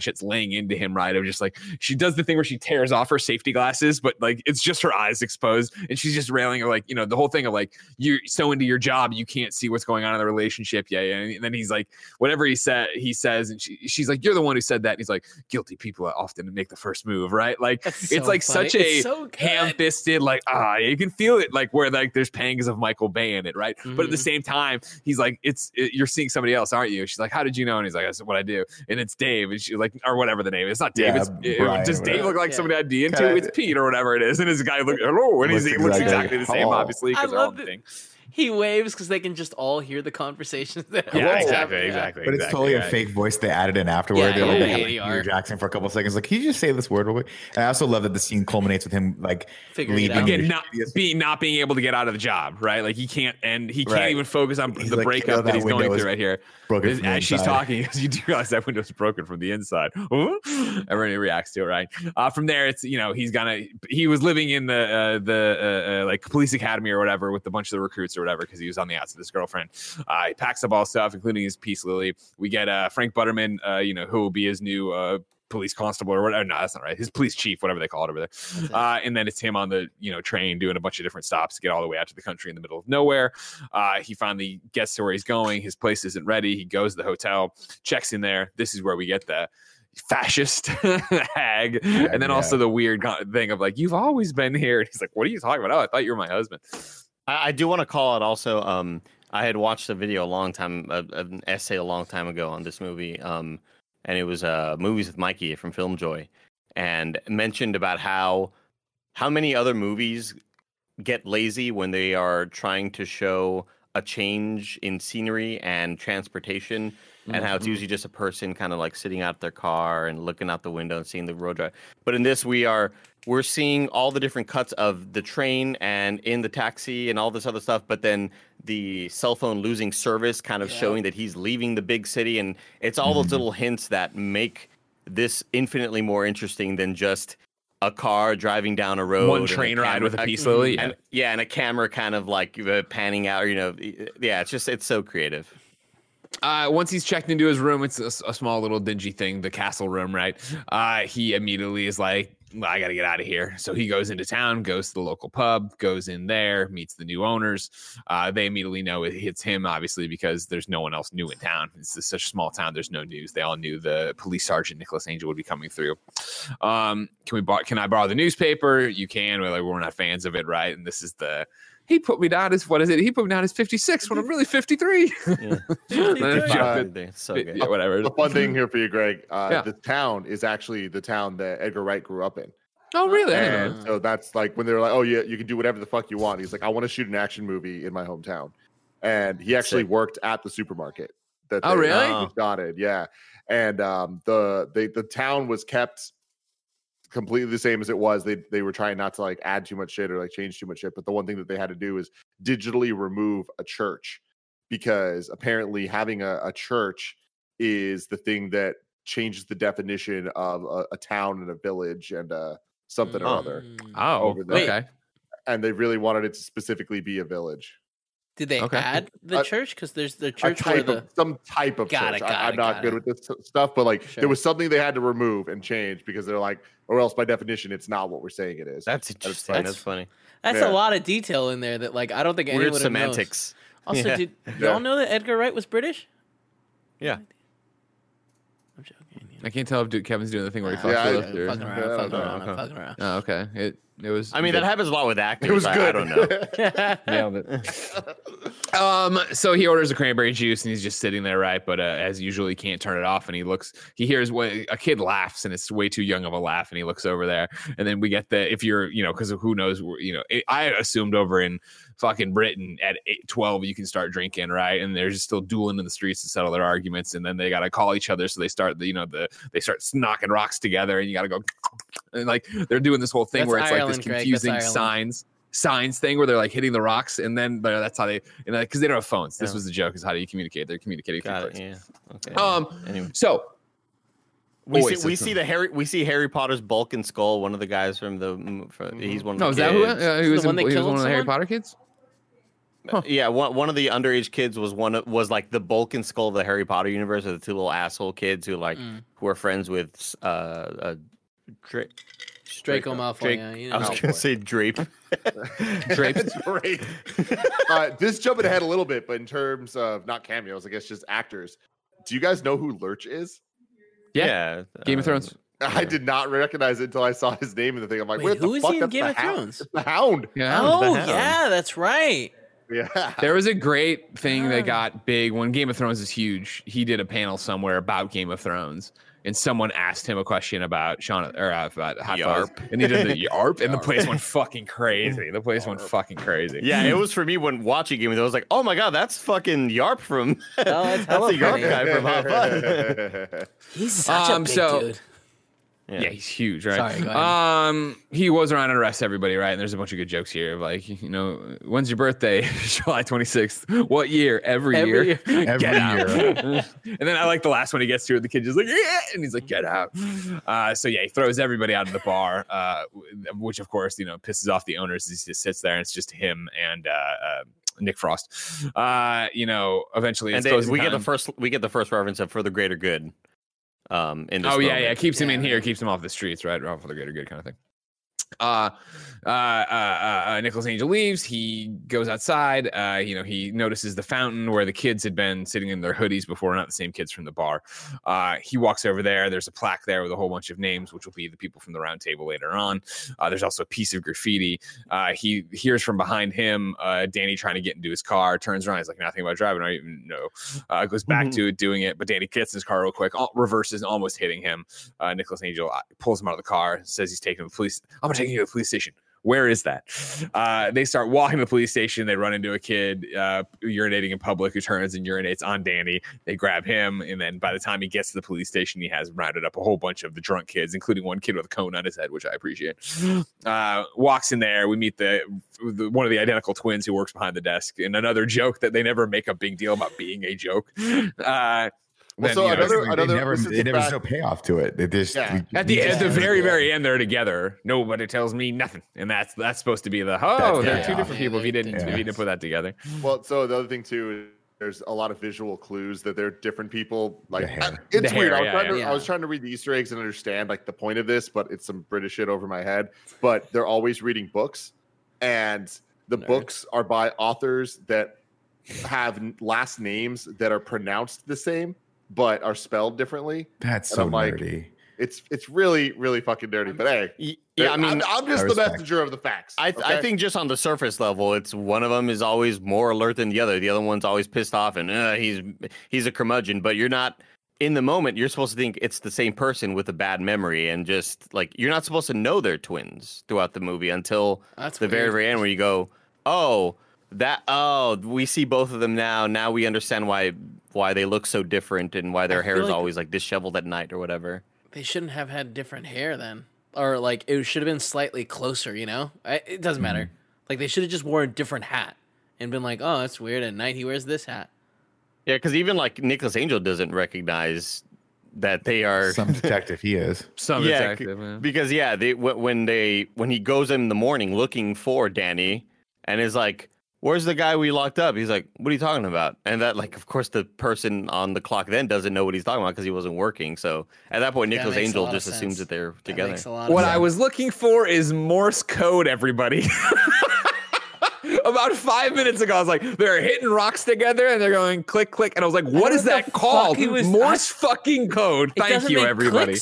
B: Blanchett's laying into him, right? Of just like, she does the thing where she tears off her safety glasses, but like it's just her eyes exposed, and she's just railing, or like, you know, the whole thing of like, you're so into your job you can't see what's going on in the relationship yeah, yeah. and then he's like whatever he said he says and she, she's like you're the one who said that and he's like guilty people often make the first move right like
C: That's
B: it's like
C: funny.
B: such a
C: so
B: ham-fisted like ah you can feel it like where like there's pangs of michael bay in it right but at the
C: Mhm.
B: same time he's like it's it, you're seeing somebody else aren't you she's like how did you know and he's like that's what i do and it's dave and she's like or whatever the name is. it's not dave
D: Yeah,
B: it's it, does dave look like
C: Yeah.
B: somebody i'd be into
D: Kinda-
B: it's pete or whatever it is and his guy look hello and he's,
D: Looks
B: he looks
D: exactly-
B: exactly the same
D: hello.
B: obviously
C: I
B: because they're all
C: love
B: the
C: that
B: thing
C: he waves because they can just all hear the conversations. That
B: yeah
C: are
B: exactly
C: happening.
B: exactly
D: But it's
B: exactly,
D: totally a fake voice they added in afterward.
C: Yeah,
D: They're like,
C: yeah,
D: they had,
C: yeah.
D: Peter Jackson for a couple of seconds. Like, can you just say this word real quick? And I also love that the scene culminates with him like
C: Figuring
D: leaving.
C: out.
B: again not being not being able to get out of the job right like he can't and he can't
D: Right.
B: even focus on
D: He's
B: the
D: like,
B: breakup
D: "You know
B: that,
D: that
B: he's going through right here
D: broken
B: as,
D: the
B: she's talking because you do realize that window's broken from the inside Huh? everybody reacts to it right uh, from there it's you know he's gonna he was living in the uh, the uh, uh, like police academy or whatever with a bunch of the recruits or whatever because he was on the outs of his girlfriend uh, he packs up all stuff including his peace lily we get uh, frank butterman uh, you know who will be his new uh, police constable or whatever no that's not right his police chief whatever they call it over there
C: it.
B: uh, and then it's him on the you know train doing a bunch of different stops to get all the way out to the country in the middle of nowhere. Uh, he finally gets to where he's going. His place isn't ready. He goes to the hotel, checks in there. This is where we get the fascist hag, and then
D: yeah.
B: also the weird thing of like, "You've always been here." And he's like, "What are you talking about? Oh, I thought you were my husband."
E: I, I do want to call it also. Um, I had watched a video a long time, an essay a long time ago on this movie. Um, and it was uh, movies with Mikey from Film Joy, and mentioned about how how many other movies get lazy when they are trying to show a change in scenery and transportation and how it's usually just a person kind of like sitting out their car and looking out the window and seeing the road drive. But in this, we are we're seeing all the different cuts of the train and in the taxi and all this other stuff. But then the cell phone losing service, kind of
C: Yeah.
E: showing that he's leaving the big city, and it's all those little hints that make this infinitely more interesting than just a car driving down a road,
B: One
E: a
B: train ride with a
E: a-
B: peace lily. Yeah.
E: and yeah, and a camera kind of like uh, panning out. You know, yeah, it's just it's so creative.
B: Uh, once he's checked into his room, it's a small little dingy thing, the castle room, right? Uh, he immediately is like, well, I got to get out of here. So he goes into town, goes to the local pub, goes in there, meets the new owners. Uh, they immediately know it hits him, obviously, because there's no one else new in town. It's such a small town. There's no news. They all knew the police sergeant Nicholas Angel would be coming through. Um, can we? Can I borrow the newspaper? You can. We're like, we're not fans of it, right? And this is the. He put me down as what is it? He put me down as 56 when I'm really 53.
E: Yeah.
B: That's
A: Uh.
E: It's so good.
B: yeah, whatever.
A: The fun thing here for you, Greg, uh,
B: Yeah.
A: the town is actually the town that Edgar Wright grew up in.
B: Oh, really? I didn't
A: And so that's like when they're like, "Oh yeah, you can do whatever the fuck you want." He's like, "I want to shoot an action movie in my hometown," and he actually
E: Sick.
A: worked at the supermarket. That
B: Oh,
A: they-
B: really?
A: he started, yeah. And um, the they, the town was kept completely the same as it was. They they were trying not to like add too much shit or like change too much shit. But the one thing that they had to do is digitally remove a church because apparently having a, a church is the thing that changes the definition of a, a town and a village and uh, something or other
C: Mm.
B: Oh,
A: over there.
B: okay.
A: and they really wanted it to specifically be a village.
C: Did they
B: Okay.
C: add the
A: A-
C: church? Because there's the
A: A
C: church where the
A: of some type of
C: Got
A: church.
C: it, got
A: I, am
C: it,
A: not
C: got
A: good
C: it.
A: with this stuff, but like
C: Sure.
A: there was something they had to remove and change because they're like, or else by definition, it's not what we're saying it is.
E: That's interesting.
A: fun.
E: That's, funny.
C: that's
A: Yeah.
C: a lot of detail in there that like I don't think anyone
E: Weird
C: would have known.
E: semantics.
C: Also,
E: Yeah.
C: did y'all know that Edgar Wright was British?
E: Yeah.
C: I'm joking. yeah.
B: I can't tell if do- Kevin's doing the thing where he fucks
A: Yeah, I-
B: with
C: I'm
B: or-
C: fucking around,
A: Yeah, I
C: I'm
A: don't
C: fucking around, I'm
B: Okay.
C: fucking around.
B: Oh, okay. It It was.
E: I mean, that happens a lot with actors.
A: It was
E: I-
A: good.
E: I, don't know.
B: Nailed it. um, so he orders a cranberry juice and he's just sitting there, right? But uh, as usual, he can't turn it off. And he looks, he hears what a kid laughs, and it's way too young of a laugh. And he looks over there, and then we get the if you're, you know, because who knows, you know, it, I assumed over in fucking Britain at eight, 12 you can start drinking, right? And they're just still dueling in the streets to settle their arguments, and then they got to call each other, so they start, the, you know, the they start knocking rocks together, and you got to go, and like they're doing this whole thing
C: That's
B: where it's
C: Ireland,
B: like this confusing
C: Ireland.
B: signs signs thing where they're like hitting the rocks and then but that's how they you know because they don't have phones this
E: Yeah.
B: was the joke is how do you communicate they're communicating through
E: Got it. Yeah. Okay.
B: um
E: Anyway.
B: so
E: We
B: Oh,
E: see we see the Harry we see Harry Potter's bulk and skull. One of the guys from the mm, fro- he's one of
B: no
E: the
B: is that who
E: kids.
B: uh, he
C: the
B: was,
C: one
B: in,
C: that
B: he was
C: killed
B: one of the Harry? Potter kids
E: Yeah, one one of the underage kids was one of, was like the bulk and skull of the Harry Potter universe. Of the two little asshole kids who like
C: Mm.
E: who are friends with uh, uh Dra-
C: Draco Malfoy.
E: Drake-
C: yeah, you
E: I was
C: know.
E: gonna say Drape.
B: Draped.
A: Great. uh, this jumping ahead a little bit, but in terms of not cameos, I guess just actors. Do you guys know who Lurch is?
B: Yeah. Game of
E: um,
B: Thrones.
A: I did not recognize it until I saw his name in the thing. I'm like,
C: Wait,
A: wait,
C: who
A: the
C: is
A: fuck?
C: he in Game of Thrones?
A: It's the Hound.
B: yeah
C: Oh
E: Hound.
C: yeah, that's right.
A: Yeah.
B: there was a great thing that got big when Game of Thrones is huge. He did a panel somewhere about Game of Thrones, and someone asked him a question about Shaun or uh, about Hot Fuzz,
E: Yarp.
B: and he did the yarp, and the place went fucking crazy. The place went fucking crazy.
E: Yeah, it was for me when watching Game of Thrones. I was like, oh my god, that's fucking Yarp from.
C: Oh, that's
E: that's the Yarp guy from Hot Fuzz.
C: He's such
B: Um,
C: a big
B: so-
C: dude.
B: Yeah, he's huge, right?
C: Sorry, go ahead.
B: Um, he was around and arrest everybody, right? And there's a bunch of good jokes here, like you know, when's your birthday? July 26th. What year? Every,
C: Every
B: year.
C: year.
B: Get
D: Every
B: out.
D: year.
B: and then I like the last one he gets to, where the kid just like, yeah, and he's like, get out. Uh, so yeah, he throws everybody out of the bar, uh, which of course you know pisses off the owners. He just sits there, and it's just him and uh, uh, Nick Frost. Uh, you know, eventually,
E: and they,
B: closing
E: we get the first we get the first reference of for the greater good. Um, in this
B: Oh yeah,
E: moment.
B: yeah. Keeps him in here, keeps him off the streets, right? Off for the greater good kind of thing. Uh, uh, uh, uh, Nicholas Angel leaves. He goes outside. Uh, you know, he notices the fountain where the kids had been sitting in their hoodies before, not the same kids from the bar. Uh, he walks over there. There's a plaque there with a whole bunch of names, which will be the people from the round table later on. Uh, there's also a piece of graffiti. Uh, he hears from behind him, uh, Danny trying to get into his car, turns around. He's like, nothing about driving. I even know. Uh, goes back
E: Mhm.
B: to it, doing it. But Danny gets in his car real quick, al- reverses, almost hitting him. Uh, Nicholas Angel uh, pulls him out of the car, says he's taking the police. I'm gonna take you to the police station. Where is that? Uh, they start walking to the police station. They run into a kid uh, urinating in public who turns and urinates on Danny. They grab him, and then by the time he gets to the police station, he has rounded up a whole bunch of the drunk kids, including one kid with a cone on his head, which I appreciate. Uh, walks in there. We meet the, the one of the identical twins who works behind the desk, and another joke that they never make a big deal about being a joke. Then,
A: so
B: you know,
A: another-
D: they never,
A: this is
D: they never,
A: back-
D: there's no payoff to it. They just
A: Yeah.
D: we-
B: At the
D: we
B: at the very very end, they're together. Nobody tells me nothing, and that's that's supposed to be the oh,
D: That's
B: they're two different people. If you didn't if
D: Yeah.
B: you didn't put that together,
A: Well, so the other thing too, is there's a lot of visual clues that they're different people. Like
D: hair.
A: I- it's
B: The
A: weird.
B: hair,
A: I was
B: yeah,
A: trying to
C: yeah.
A: I was trying to read the Easter eggs and understand like the point of this, but it's some British shit over my head. But they're always reading books, and the
C: Nerds.
A: books are by authors that have last names that are pronounced the same but are spelled differently.
D: That's
A: And
D: so
A: I'm like,
D: nerdy.
A: It's it's really really fucking dirty. But hey,
E: Yeah, I mean,
A: I'm, I'm just the messenger of the facts.
E: I, I think just on the surface level, it's one of them is always more alert than the other. The other one's always pissed off and uh, he's he's a curmudgeon. But you're not in the moment. You're supposed to think it's the same person with a bad memory and just like you're not supposed to know they're twins throughout the movie until
C: That's
E: the very very end where you go, oh that oh we see both of them now. Now we understand why why they look so different and why their
C: I
E: hair is
C: like-
E: always like disheveled at night or whatever.
C: They shouldn't have had different hair then, or like it should have been slightly closer. You know, I, it doesn't matter.
B: Mm-hmm.
C: Like they should have just worn a different hat and been like, "Oh, that's weird." At night he wears this hat.
E: Yeah, because even like Nicholas Angel doesn't recognize that they are
D: Some detective he is.
B: some
E: Yeah,
B: detective. yeah.
E: because yeah, they when they when he goes in the morning looking for Danny and is like, "Where's the guy we locked up?" He's like, "What are you talking about?" And that like, of course, the person on the clock then doesn't know what he's talking about because he wasn't working. So at that point,
C: That
E: Nicholas
C: makes
E: Angel
C: lot of
E: just assumes that they're
C: That
E: together.
C: makes a lot
B: What
C: of
B: I
C: sense.
B: was looking for is Morse code, everybody. About five minutes ago, I was like, they're hitting rocks together and they're going click, click. And I was like, what
C: know
B: is
C: what the
B: that called?
C: fuck he was-
B: Morse fucking code. Thank you,
C: make
B: everybody.
C: Click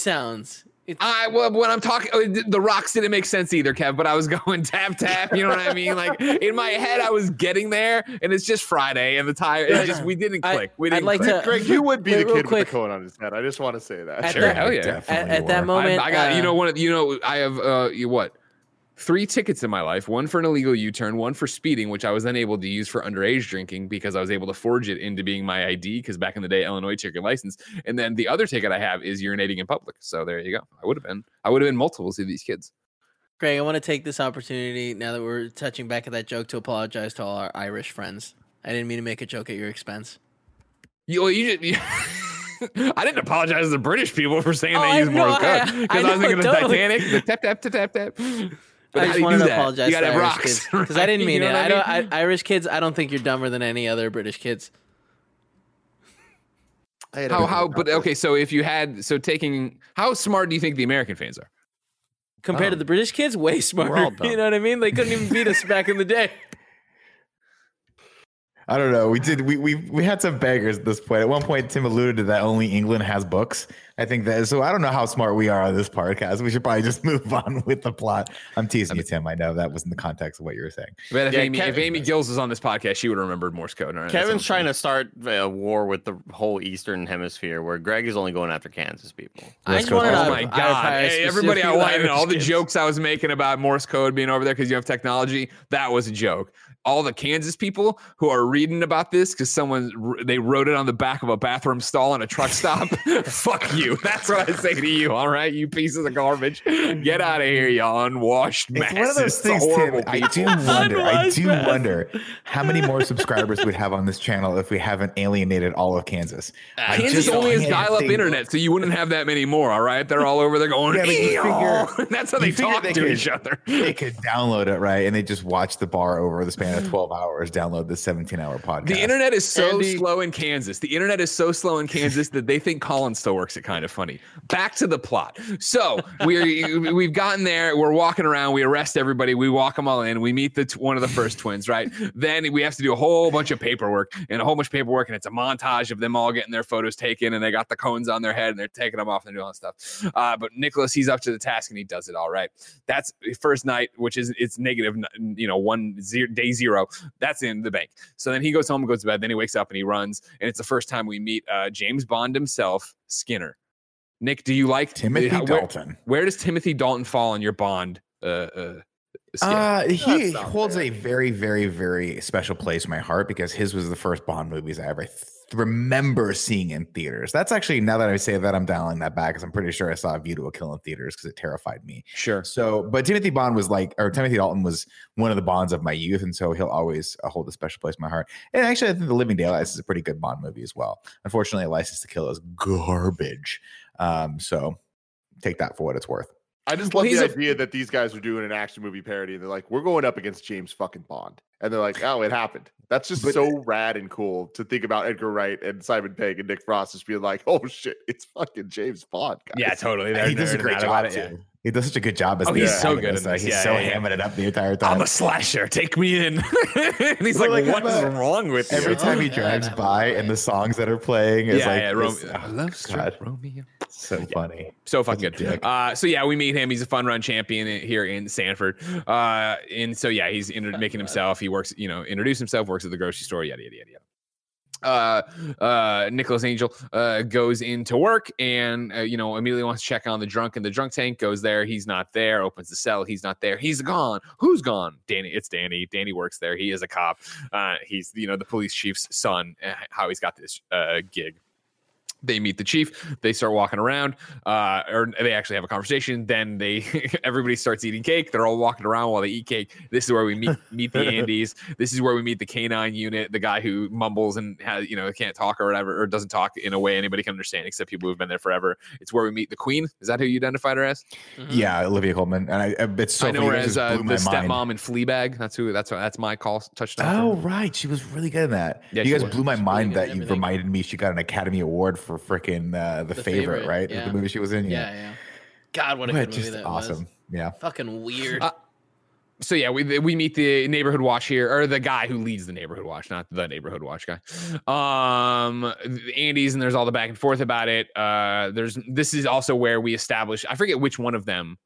C: sounds.
B: I well, when I'm talking, uh, the rocks didn't make sense either, Kev. But I was going tap tap. You know what I mean? Like in my head, I was getting there, and it's just Friday, and the tire. It just we didn't click. we
C: I'd
B: didn't.
C: like
B: click.
C: to-
A: Greg, you would be the kid
C: quick.
A: with the cone on his head. I just want to say that.
C: At
B: Sure,
C: that-
B: hell yeah.
C: At, at that moment,
B: I, I got you
C: uh,
B: know one. of- You know I have uh you what three tickets in my life. One for an illegal U-turn, one for speeding, which I was then able to use for underage drinking because I was able to forge it into being my ID. Because back in the day, Illinois took your license, and then the other ticket I have is urinating in public. So there you go. I would have been. I would have been multiples of these kids.
C: Greg, I want to take this opportunity now that we're touching back at that joke to apologize to all our Irish friends. I didn't mean to make a joke at your expense.
B: You, you, you I didn't apologize to the British people for saying
C: Oh,
B: they
C: I-
B: use
C: no, I-
B: code
C: I
B: because I, was thinking of the. Titanic, the tap tap tap tap tap. But
C: I
B: how
C: just
B: do you
C: wanted
B: do
C: to
B: that?
C: apologize
B: You
C: to
B: gotta have
C: Irish
B: rocks,
C: kids because I didn't
B: You
C: mean
B: know
C: it.
B: what
C: I don't. I, Irish kids, I don't think you're dumber than any other British kids.
A: I had
B: How how? But okay, so if you had so taking how smart do you think the American fans are?
C: Compared to
B: Oh.
C: the British kids, way smarter. You know what I mean? They couldn't even beat us back in the day.
D: I don't know. We did. We we we had some beggars at this point. At one point, Tim alluded to that only England has books. I think that. So I don't know how smart we are on this podcast. We should probably just move on with the plot. I'm teasing you, Tim. I know that was in the context of what you were saying.
B: But if
E: Yeah,
B: Amy if Amy Gills was on this podcast, she would have remembered Morse code. All right, that's
E: Kevin's trying to start a war with the whole Eastern Hemisphere, where Greg is only going after Kansas people.
C: I
D: West
C: just
D: Coast
C: wanted to.
B: Oh my
C: I- I
B: god! Hey, everybody
C: specifically
B: outlining
C: Irish
B: all the jokes I was making about Morse code being over there because you have technology. That was a joke. All the Kansas people who are reading about this because someone they wrote it on the back of a bathroom stall in a truck stop. Fuck you. That's what I say to you. All right, you pieces of garbage. Get out of here, you unwashed
D: It's
B: masses.
D: one of those things, Tim.
B: Horrible
D: I do wonder. I do
C: masses.
D: wonder how many more subscribers we'd have on this channel if we haven't alienated all of Kansas. I
B: Kansas
D: just
B: only has dial-up internet, so you wouldn't have that many more. All right, they're all over there going.
D: Yeah, but you
B: "Eeyaw."
D: figure-
B: That's how they
D: you figure
B: talk
D: they
B: to
D: could-
B: each other.
D: They could download it right, and they just watch the bar over the span of 12 hours. Download the 17-hour podcast.
B: The internet is so
E: Andy-
B: slow in Kansas. The internet is so slow in Kansas that they think Colin still works it Kinda Funny. Back to the plot. So we're we've gotten there. We're walking around. We arrest everybody. We walk them all in. We meet the t- one of the first twins. Right. Then we have to do a whole bunch of paperwork and a whole bunch of paperwork, and it's a montage of them all getting their photos taken, and they got the cones on their head, and they're taking them off and doing all that stuff. Uh, but Nicholas, he's up to the task, and he does it all right. That's first night, which is it's negative, you know, one zero, day zero. That's in the bank. So then he goes home, goes to bed. Then he wakes up and he runs. And it's the first time we meet uh, James Bond himself, Skinner. Nick, do you like
D: Timothy
B: how- where,
D: Dalton.
B: Where does Timothy Dalton fall on your Bond? Uh, uh.
D: Uh, he holds
A: fair.
D: a very, very, very special place in my heart because his was the first Bond movies I ever th- remember seeing in theaters. That's actually now that I say that I'm dialing that back because I'm pretty sure I saw View to a Kill in theaters because it terrified me.
B: sure.
D: So, but Timothy Bond was like, or Timothy Dalton was one of the Bonds of my youth, and so he'll always uh, hold a special place in my heart. And actually, I think The Living Daylights is a pretty good Bond movie as well. Unfortunately, License to Kill is garbage. Um, so take that for what it's worth.
A: I just love
B: he's
A: the
B: a-
A: idea that these guys are doing an action movie parody. And they're like, we're going up against James fucking Bond. And they're like, oh, it happened. That's just
D: But-
A: so rad and cool to think about Edgar Wright and Simon Pegg and Nick Frost just being like, oh shit, it's fucking James Bond. Guys.
B: Yeah, totally.
D: And
B: They're
D: he does a great job
B: about it,
D: too.
B: yeah.
D: He does such a good job as
B: Oh,
D: the
B: he's so good
D: like. He's
B: Yeah,
D: so
B: yeah, yeah.
D: hamming it up the entire time.
B: I'm a slasher. Take me in. and he's
D: Well,
B: like,
D: like,
B: what is wrong with you?
D: Every time he drives by and the songs that are playing is
B: yeah,
D: like
B: yeah,
D: this-.
B: I love strip
D: God.
B: Romeo.
D: so funny.
B: so fucking good. Uh, so yeah, we meet him. He's a fun run champion here in Sandford. Uh, and so yeah, he's inter- making himself. He works, you know, introduce himself. Works at the grocery store. Yada yada yada yada. Uh, uh, Nicholas Angel uh, goes into work and uh, you know immediately wants to check on the drunk in the drunk tank. Goes there. He's not there. Opens the cell. He's not there. He's gone. Who's gone? Danny. It's Danny. Danny works there. He is a cop. Uh, he's you know the police chief's son. uh, How he's got this uh, gig they meet the chief they start walking around uh or they actually have a conversation then they everybody starts eating cake they're all walking around while they eat cake. This is where we meet meet the Andys this is where we meet the canine unit the guy who mumbles and has you know can't talk or whatever or doesn't talk in a way anybody can understand except people who've been there forever. It's where we meet the queen. Is that who you identified her as?
D: Yeah, Olivia Colman, and I, I- it's so
B: i know
D: funny,
B: her as uh,
D: blew
B: the
D: my mind.
B: stepmom in fleabag. That's who that's that's my call touchdown
D: Oh right, she was really good in that.
B: Yeah,
D: you guys
B: was.
D: blew my
C: She's really
D: mind
C: good
D: that you reminded me she got an Academy Award for freaking uh, the,
C: The
D: favorite,
C: Favorite,
D: right?
C: yeah.
D: The movie she was in.
C: Yeah, yeah. God, what a
D: But
C: good movie
D: just
C: that
D: awesome.
C: was.
D: Yeah.
C: Fucking weird.
B: Uh, so yeah, we we meet the neighborhood watch here, or the guy who leads the neighborhood watch, not the neighborhood watch guy. Um, Andys, and there's all the back and forth about it. Uh, there's this is also where we establish. I forget which one of them.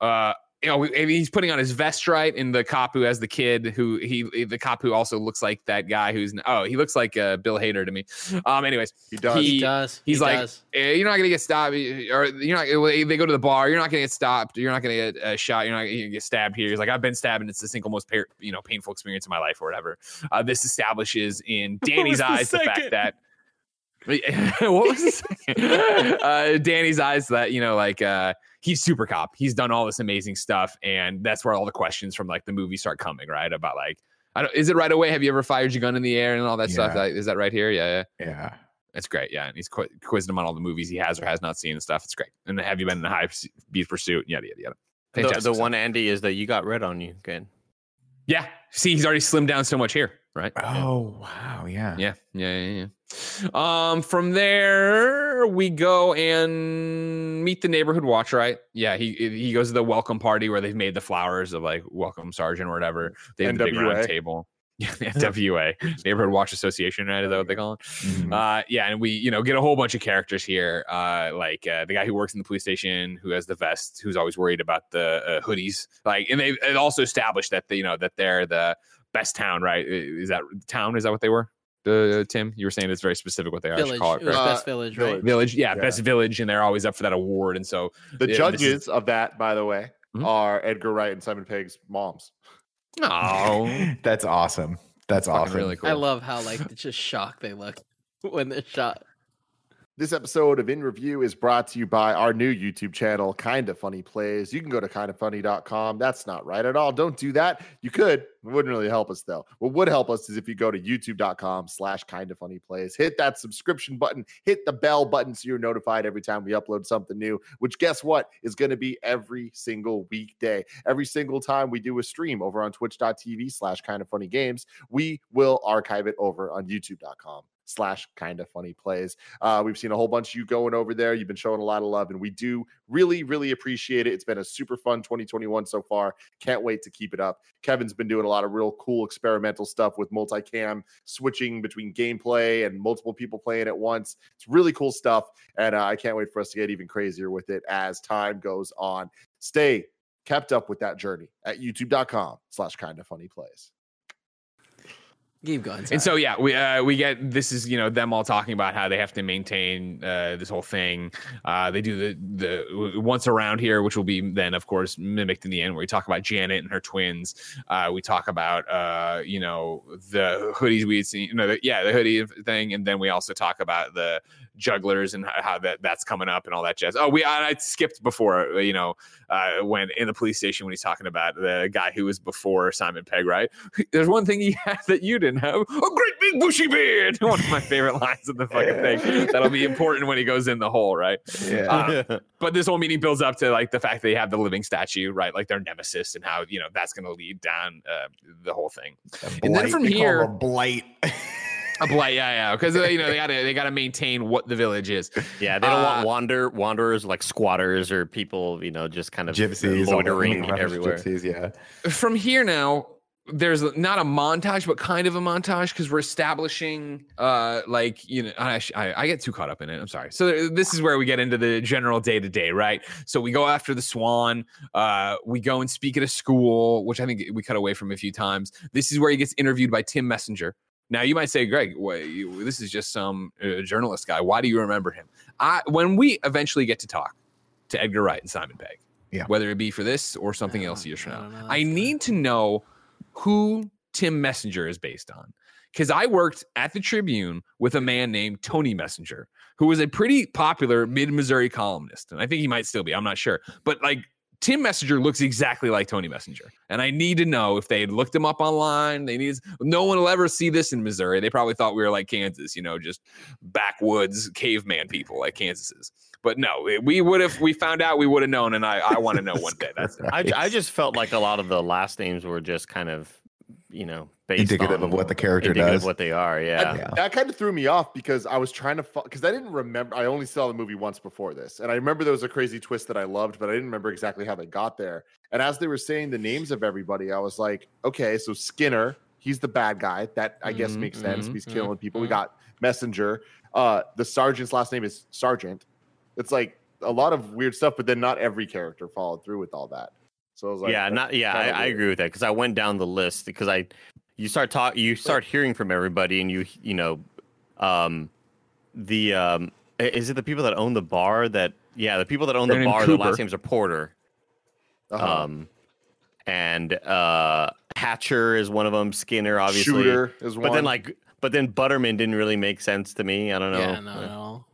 B: Uh, you know, he's putting on his vest right, and the cop who has the kid, who he, the cop who also looks like that guy who's oh, he looks like uh, Bill Hader to me. Um, anyways,
A: He does.
C: He
B: he-
C: does.
B: he's
C: He
B: like,
C: does.
B: eh, you're not gonna get stopped, or you're not. They go to the bar. You're not gonna get stopped. You're not gonna get uh, shot. You're not gonna get stabbed here. He's like, I've been stabbed, and it's the single most, par- you know, painful experience of my life, or whatever. Uh, this establishes in Danny's
E: was the
B: eyes the fact that. what was the second? uh, Danny's eyes that you know, like uh, he's super cop. He's done all this amazing stuff, and that's where all the questions from like the movie start coming, right? About like, I don't. Is it right away? Have you ever fired your gun in the air and all that stuff?
D: Yeah.
B: Like, is that right here? Yeah, yeah.
D: Yeah.
B: That's great. Yeah. And he's qu- quizzed him on all the movies he has or has not seen and stuff. It's great. And have you been in a high speed pursuit? Yada, yada, yada.
E: The,
B: Fantastic
E: the
B: stuff.
E: one Andy is that you got red on you. Good.
B: Yeah. See, he's already slimmed down so much here, right?
D: Oh wow. Yeah.
B: Yeah. Yeah. Yeah. yeah. Um, from there, we go and meet the neighborhood watch, right? Yeah. He he goes to the welcome party where they've made the flowers of like welcome sergeant or whatever. They have the big round table. Yeah, the NWA, Neighborhood Watch Association, right? Is that what they call it?
D: Mhm.
B: Uh, yeah, and we, you know, get a whole bunch of characters here. Uh, like uh, the guy who works in the police station, who has the vest, who's always worried about the uh, hoodies. Like, and they it also established that they, you know, that they're the best town, right? Is that town? Is that what they were? Uh, Tim, you were saying it's very specific what they are. I
C: Village.
B: call it,
C: It was
B: right?
A: Uh,
C: best village, right?
A: Village.
B: Village, yeah,
A: Yeah.
B: best village, and they're always up for that award. And so,
A: The
B: Yeah,
A: judges
B: is-
A: of that, by the way,
B: Mhm.
A: are Edgar Wright and Simon Pegg's moms.
B: oh,
D: That's awesome. That's
B: fucking
D: awesome.
B: really cool.
C: I love how like just shocked they look when they're shot.
A: This episode of In Review is brought to you by our new YouTube channel, Kinda Funny Plays. You can go to kindafunny.com. That's not right at all. Don't do that. You could. It wouldn't really help us though. What would help us is if you go to youtube.com slash kinda funny plays, hit that subscription button, hit the bell button so you're notified every time we upload something new, which guess what is going to be every single weekday. Every single time we do a stream over on twitch.tv slash kinda funny games, we will archive it over on youtube.com slash kinda funny plays. Uh, we've seen a whole bunch of you going over there. You've been showing a lot of love, and we do really, really appreciate it. It's been a super fun 2021 so far. Can't wait to keep it up. Kevin's been doing a lot of real cool experimental stuff with multicam, switching between gameplay and multiple people playing at once. It's really cool stuff, and uh, I can't wait for us to get even crazier with it as time goes on. Stay kept up with that journey at youtube.com slash kinda funny plays.
C: Keep going.
B: And so yeah, we uh, we get this is you know them all talking about how they have to maintain uh, this whole thing. Uh, they do the the once around here, which will be then of course mimicked in the end, where we talk about Janet and her twins. Uh, we talk about uh, you know the hoodies we had seen, you know, the, yeah, the hoodie thing, and then we also talk about the jugglers and how, how that that's coming up and all that jazz. Oh, we I, I skipped before, you know, uh, when in the police station when he's talking about the guy who was before Simon Pegg, right? There's one thing he had that you didn't have: a great big bushy beard. One of my favorite lines of the fucking thing. That'll be important when he goes in the hole, right?
D: Yeah.
B: Uh, but this whole meeting builds up to like the fact that they have the living statue, right? Like their nemesis, and how you know that's going to lead down uh, the whole thing.
D: A
B: and then
D: blight.
B: from
D: They
B: here-
D: him a blight.
B: A blight, yeah, yeah, because you know they got to they got to maintain what the village is.
E: yeah, they don't
B: Uh,
E: want wander wanderers like squatters or people, you know, just kind of
D: gypsies,
E: loitering everywhere.
D: Gypsies, yeah.
B: from here now there's not a montage but kind of a montage because we're establishing uh like you know I, I i get too caught up in it i'm sorry. So this is where we get into the general day to day right? So we go after the swan uh we go and speak at a school which i think we cut away from a few times. This is where he gets interviewed by tim messenger. Now you might say greg wait, you, this is just some uh, journalist guy. Why do you remember him? I when we eventually get to talk to edgar wright and simon pegg
D: Yeah.
B: whether it be for this or something else years from
C: I
B: now i need to know who Tim Messenger is based on. Because I worked at the Tribune with a man named Tony Messenger, who was a pretty popular mid Missouri columnist. And I think he might still be, I'm not sure. But like Tim Messenger looks exactly like Tony Messenger. And I need to know if they had looked him up online. They need no one will ever see this in Missouri. They probably thought we were like Kansas, you know, just backwoods caveman people like Kansas is. But no, we would have we found out we would have known, and I, I want to know one day. That's
E: I, I just felt like a lot of the last names were just kind of you know, based
D: Indicative
E: on
D: of what the character
E: indicative
D: does.
E: of what they are.
A: That-
E: Yeah.
D: Yeah.
A: That kind of threw me off because I was trying to because I didn't remember. I only saw the movie once before this, and I remember there was a crazy twist that I loved, but I didn't remember exactly how they got there. And as they were saying the names of everybody, I was like, okay, so Skinner, he's the bad guy. That I guess
C: Mhm,
A: makes sense.
C: mhm,
A: He's killing people. We
C: mhm.
A: got Messenger. Uh, the sergeant's last name is Sergeant. It's like a lot of weird stuff, but then not every character followed through with all that. So I was like,
E: yeah, not yeah, I, I agree with that because I went down the list because I, you start talk, you start hearing from everybody, and you you know, um, the um, is it the people that own the bar that yeah, the people that own the
B: Brandon
E: bar, their last names are Porter,
A: Uh-huh.
E: um, and uh, Hatcher is one of them, Skinner obviously,
A: Shooter is one.
E: but then like, but then Butterman didn't really make sense to me. I don't know.
C: Yeah, no, no.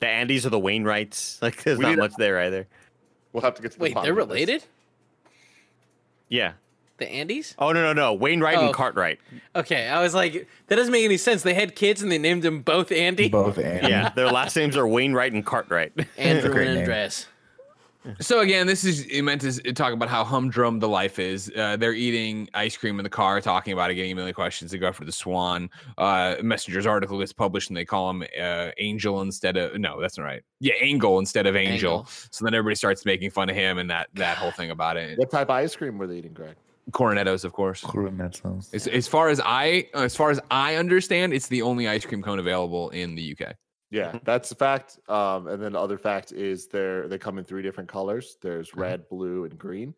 E: The Andys or the Wainwrights, like there's
A: We
E: not
A: need a-
E: much there either.
A: we'll have to get to the
C: Wait, they're
A: of this.
C: related?
E: Yeah.
C: The Andys?
E: Oh no no no, Wainwright
C: Oh.
E: and Cartwright.
C: Okay, I was like, that doesn't make any sense. They had kids and they named them both Andy.
D: Both and
E: Yeah, their last names are Wainwright and Cartwright.
C: Andrew
D: Great
C: and
D: name.
C: Andres.
B: So again, this is meant to talk about how humdrum the life is. Uh, they're eating ice cream in the car, talking about it, getting a million questions. They go after the Swan. Uh, Messenger's article gets published, and they call him uh, Angel instead of no, that's not right. Yeah, Angle instead of Angel.
C: Angle.
B: So then everybody starts making fun of him and that that whole thing about it.
A: What type of ice cream were they eating, Greg?
B: Cornettos, of course.
D: Cornettos.
B: As, as far as I as far as I understand, it's the only ice cream cone available in the UK.
A: Yeah, that's a fact. Um, and then the other fact is they're they come in three different colors. There's
B: Mhm.
A: red, blue, and green.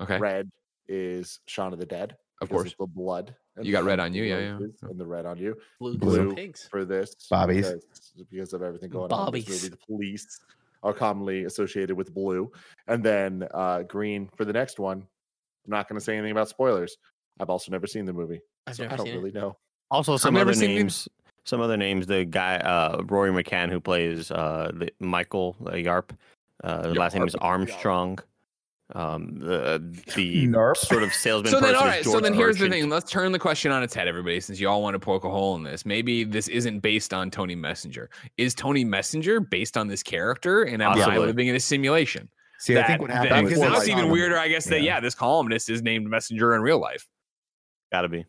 B: Okay,
A: Red is Shaun of the Dead.
B: of course.
A: the blood. and
B: You got red on you, yeah, yeah.
A: And the red on you
C: Blue,
A: Blue.
C: pigs.
A: for this.
D: Bobby's
A: Because, because of everything going on in this
C: Bobbies.
A: movie. The police are commonly associated with blue. And then uh, green for the next one. I'm not going to say anything about spoilers. I've also never seen the movie.
C: I've
A: so
C: never
A: I don't
C: seen it.
A: really know.
E: Also, some
B: never
E: other
B: seen it.
E: names. Some other names. The guy, uh, Rory McCann, who plays uh, the, Michael uh, Yarp. Uh, the last name is Armstrong. Um, the the
D: Narp.
E: sort of salesman.
B: So then,
E: person
B: all
E: is
B: right. So then, here's the thing. Let's turn the question on its head, everybody. Since you all want to poke a hole in this, maybe this isn't based on Tony Messenger. Is Tony Messenger based on this character, and am I
E: Possibly.
B: living in a simulation?
D: See, I think what happened
B: because
D: was
B: now it's
A: like-
B: even weirder. I guess that
D: Yeah.
B: yeah, this columnist is named Messenger in real life.
E: Gotta be.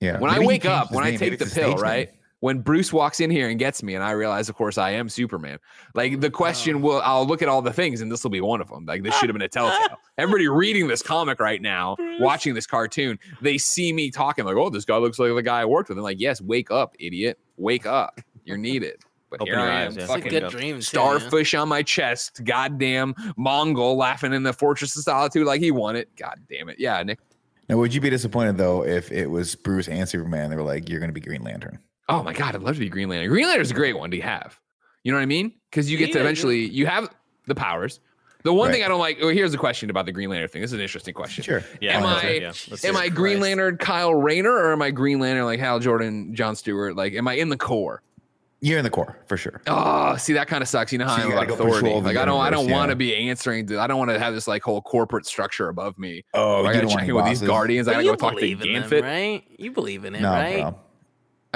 D: Yeah.
B: When I
D: Maybe he
B: wake up, when I take the pill, right?
D: name.
B: When Bruce walks in here and gets me, and I realize, of course, I am Superman. Like the oh, question will, I'll look at all the things, and this will be one of them. Like this should have been a telltale. Everybody reading this comic right now, watching this cartoon, they see me talking like, "Oh, this guy looks like the guy I worked with." I'm like, "Yes, wake up, idiot, wake up. You're needed." But
E: Open
B: here
E: your
B: I
E: eyes,
B: am,
E: yeah.
C: A
B: fucking
C: good dream. too, yeah.
B: starfish on my chest, goddamn Mongul laughing in the Fortress of Solitude like he won it. God damn it, yeah, Nick.
D: Now, would you be disappointed though if it was Bruce and Superman? They were like, "You're going to be Green Lantern."
B: Oh my god, I'd love to be Green Lantern. Green Lantern's a great one to have. You know what I mean? Because you get to
C: Yeah, yeah.
B: eventually you have the powers. The one thing I don't like. Well, here's a question about the Green Lantern thing. This is an interesting question.
D: Sure.
E: Yeah.
B: Am
E: that's
B: I-
E: right, yeah.
B: Am I. Green Lantern Kyle Rayner or am I Green Lantern like Hal Jordan, John Stewart? Like, am I in the Corps?
D: You're in the Corps for sure.
B: Oh, see that kind of sucks. You know how
D: So
B: I
D: you
B: am
D: gotta
B: about authority.
D: patrol the
B: Like I don't, I don't
D: universe,
B: want to be answering. To, I don't want to have this like whole corporate structure above me.
D: Oh,
B: I
D: you
B: gotta
D: don't
B: check
D: want
B: in with these
D: bosses?
B: guardians. I
C: But
B: gotta go talk to
C: believe in them, right? You believe in it,
D: No,
C: right?
D: bro.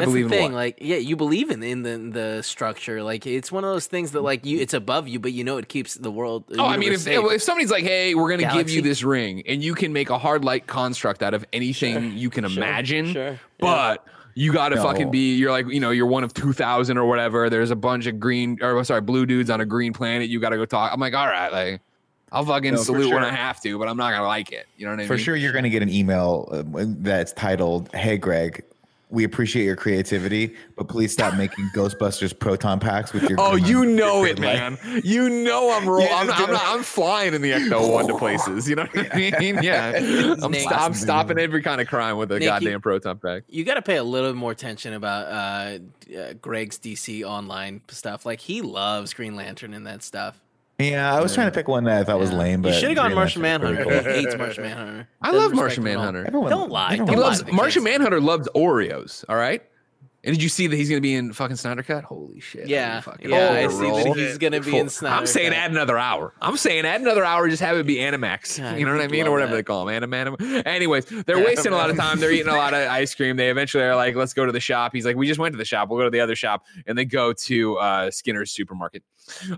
B: I
C: That's
B: believe
C: the
B: in
C: thing.
B: what?
C: Like, yeah, you believe in in the the structure. Like, it's one of those things that like you, it's above you, but you know it keeps the world. the
B: Oh, I mean, if,
C: safe.
B: if somebody's like, "Hey, we're gonna give you this ring, and you can make a hard light construct out of anything you can
C: Sure,
B: imagine,"
C: sure, yeah.
B: but you got to
D: No.
B: fucking be. You're like, you know, you're one of two thousand or whatever. There's a bunch of green, or sorry, blue dudes on a green planet. You got to go talk. I'm like, all right, like, I'll fucking
D: No, for
B: salute when. I have to, but I'm not gonna like it. You know what I
D: For
B: mean?
D: For sure, you're going to get an email uh, that's titled, "Hey, Greg." We appreciate your creativity, but please stop making Ghostbusters proton packs with your.
B: Oh,
D: green
B: you know it,
D: light.
B: man. You know I'm rolling.
D: You're
B: I'm, I'm, I'm flying in the Ecto One to places. You know what I mean? Yeah. I'm, st- I'm stopping every kind of crime with a
C: Nick, you-
B: goddamn proton pack.
C: you got to pay a little more attention about uh, uh, Greg's DC online stuff. Like, he loves Green Lantern and that stuff.
D: Yeah, I was trying to pick one that I thought was lame, but
C: you should have gone Martian
D: Lantern's
C: Manhunter.
D: cool.
C: He hates Martian Manhunter.
B: I love Martian
C: him.
B: Manhunter.
D: Everyone-
C: Don't lie.
D: everyone
B: He
C: Don't lie
B: loves
C: to
B: Martian
C: kids.
B: Manhunter loves Oreos. All right. And did you see that he's gonna be in fucking Snyder Cut? Holy shit!
C: Yeah,
B: I'm
C: yeah,
B: on
C: I
B: a
C: see
B: roll.
C: that he's gonna be in Snyder.
B: I'm saying
C: Cut.
B: add another hour. I'm saying add another hour. Just have it be Animax.
C: God,
B: you know what I mean, or whatever
C: that.
B: they call them. Anim, anim. Anyways, they're wasting a lot of time. They're eating a lot of ice cream. They eventually are like, "Let's go to the shop." He's like, "We just went to the shop. We'll go to the other shop." And they go to uh, Skinner's supermarket.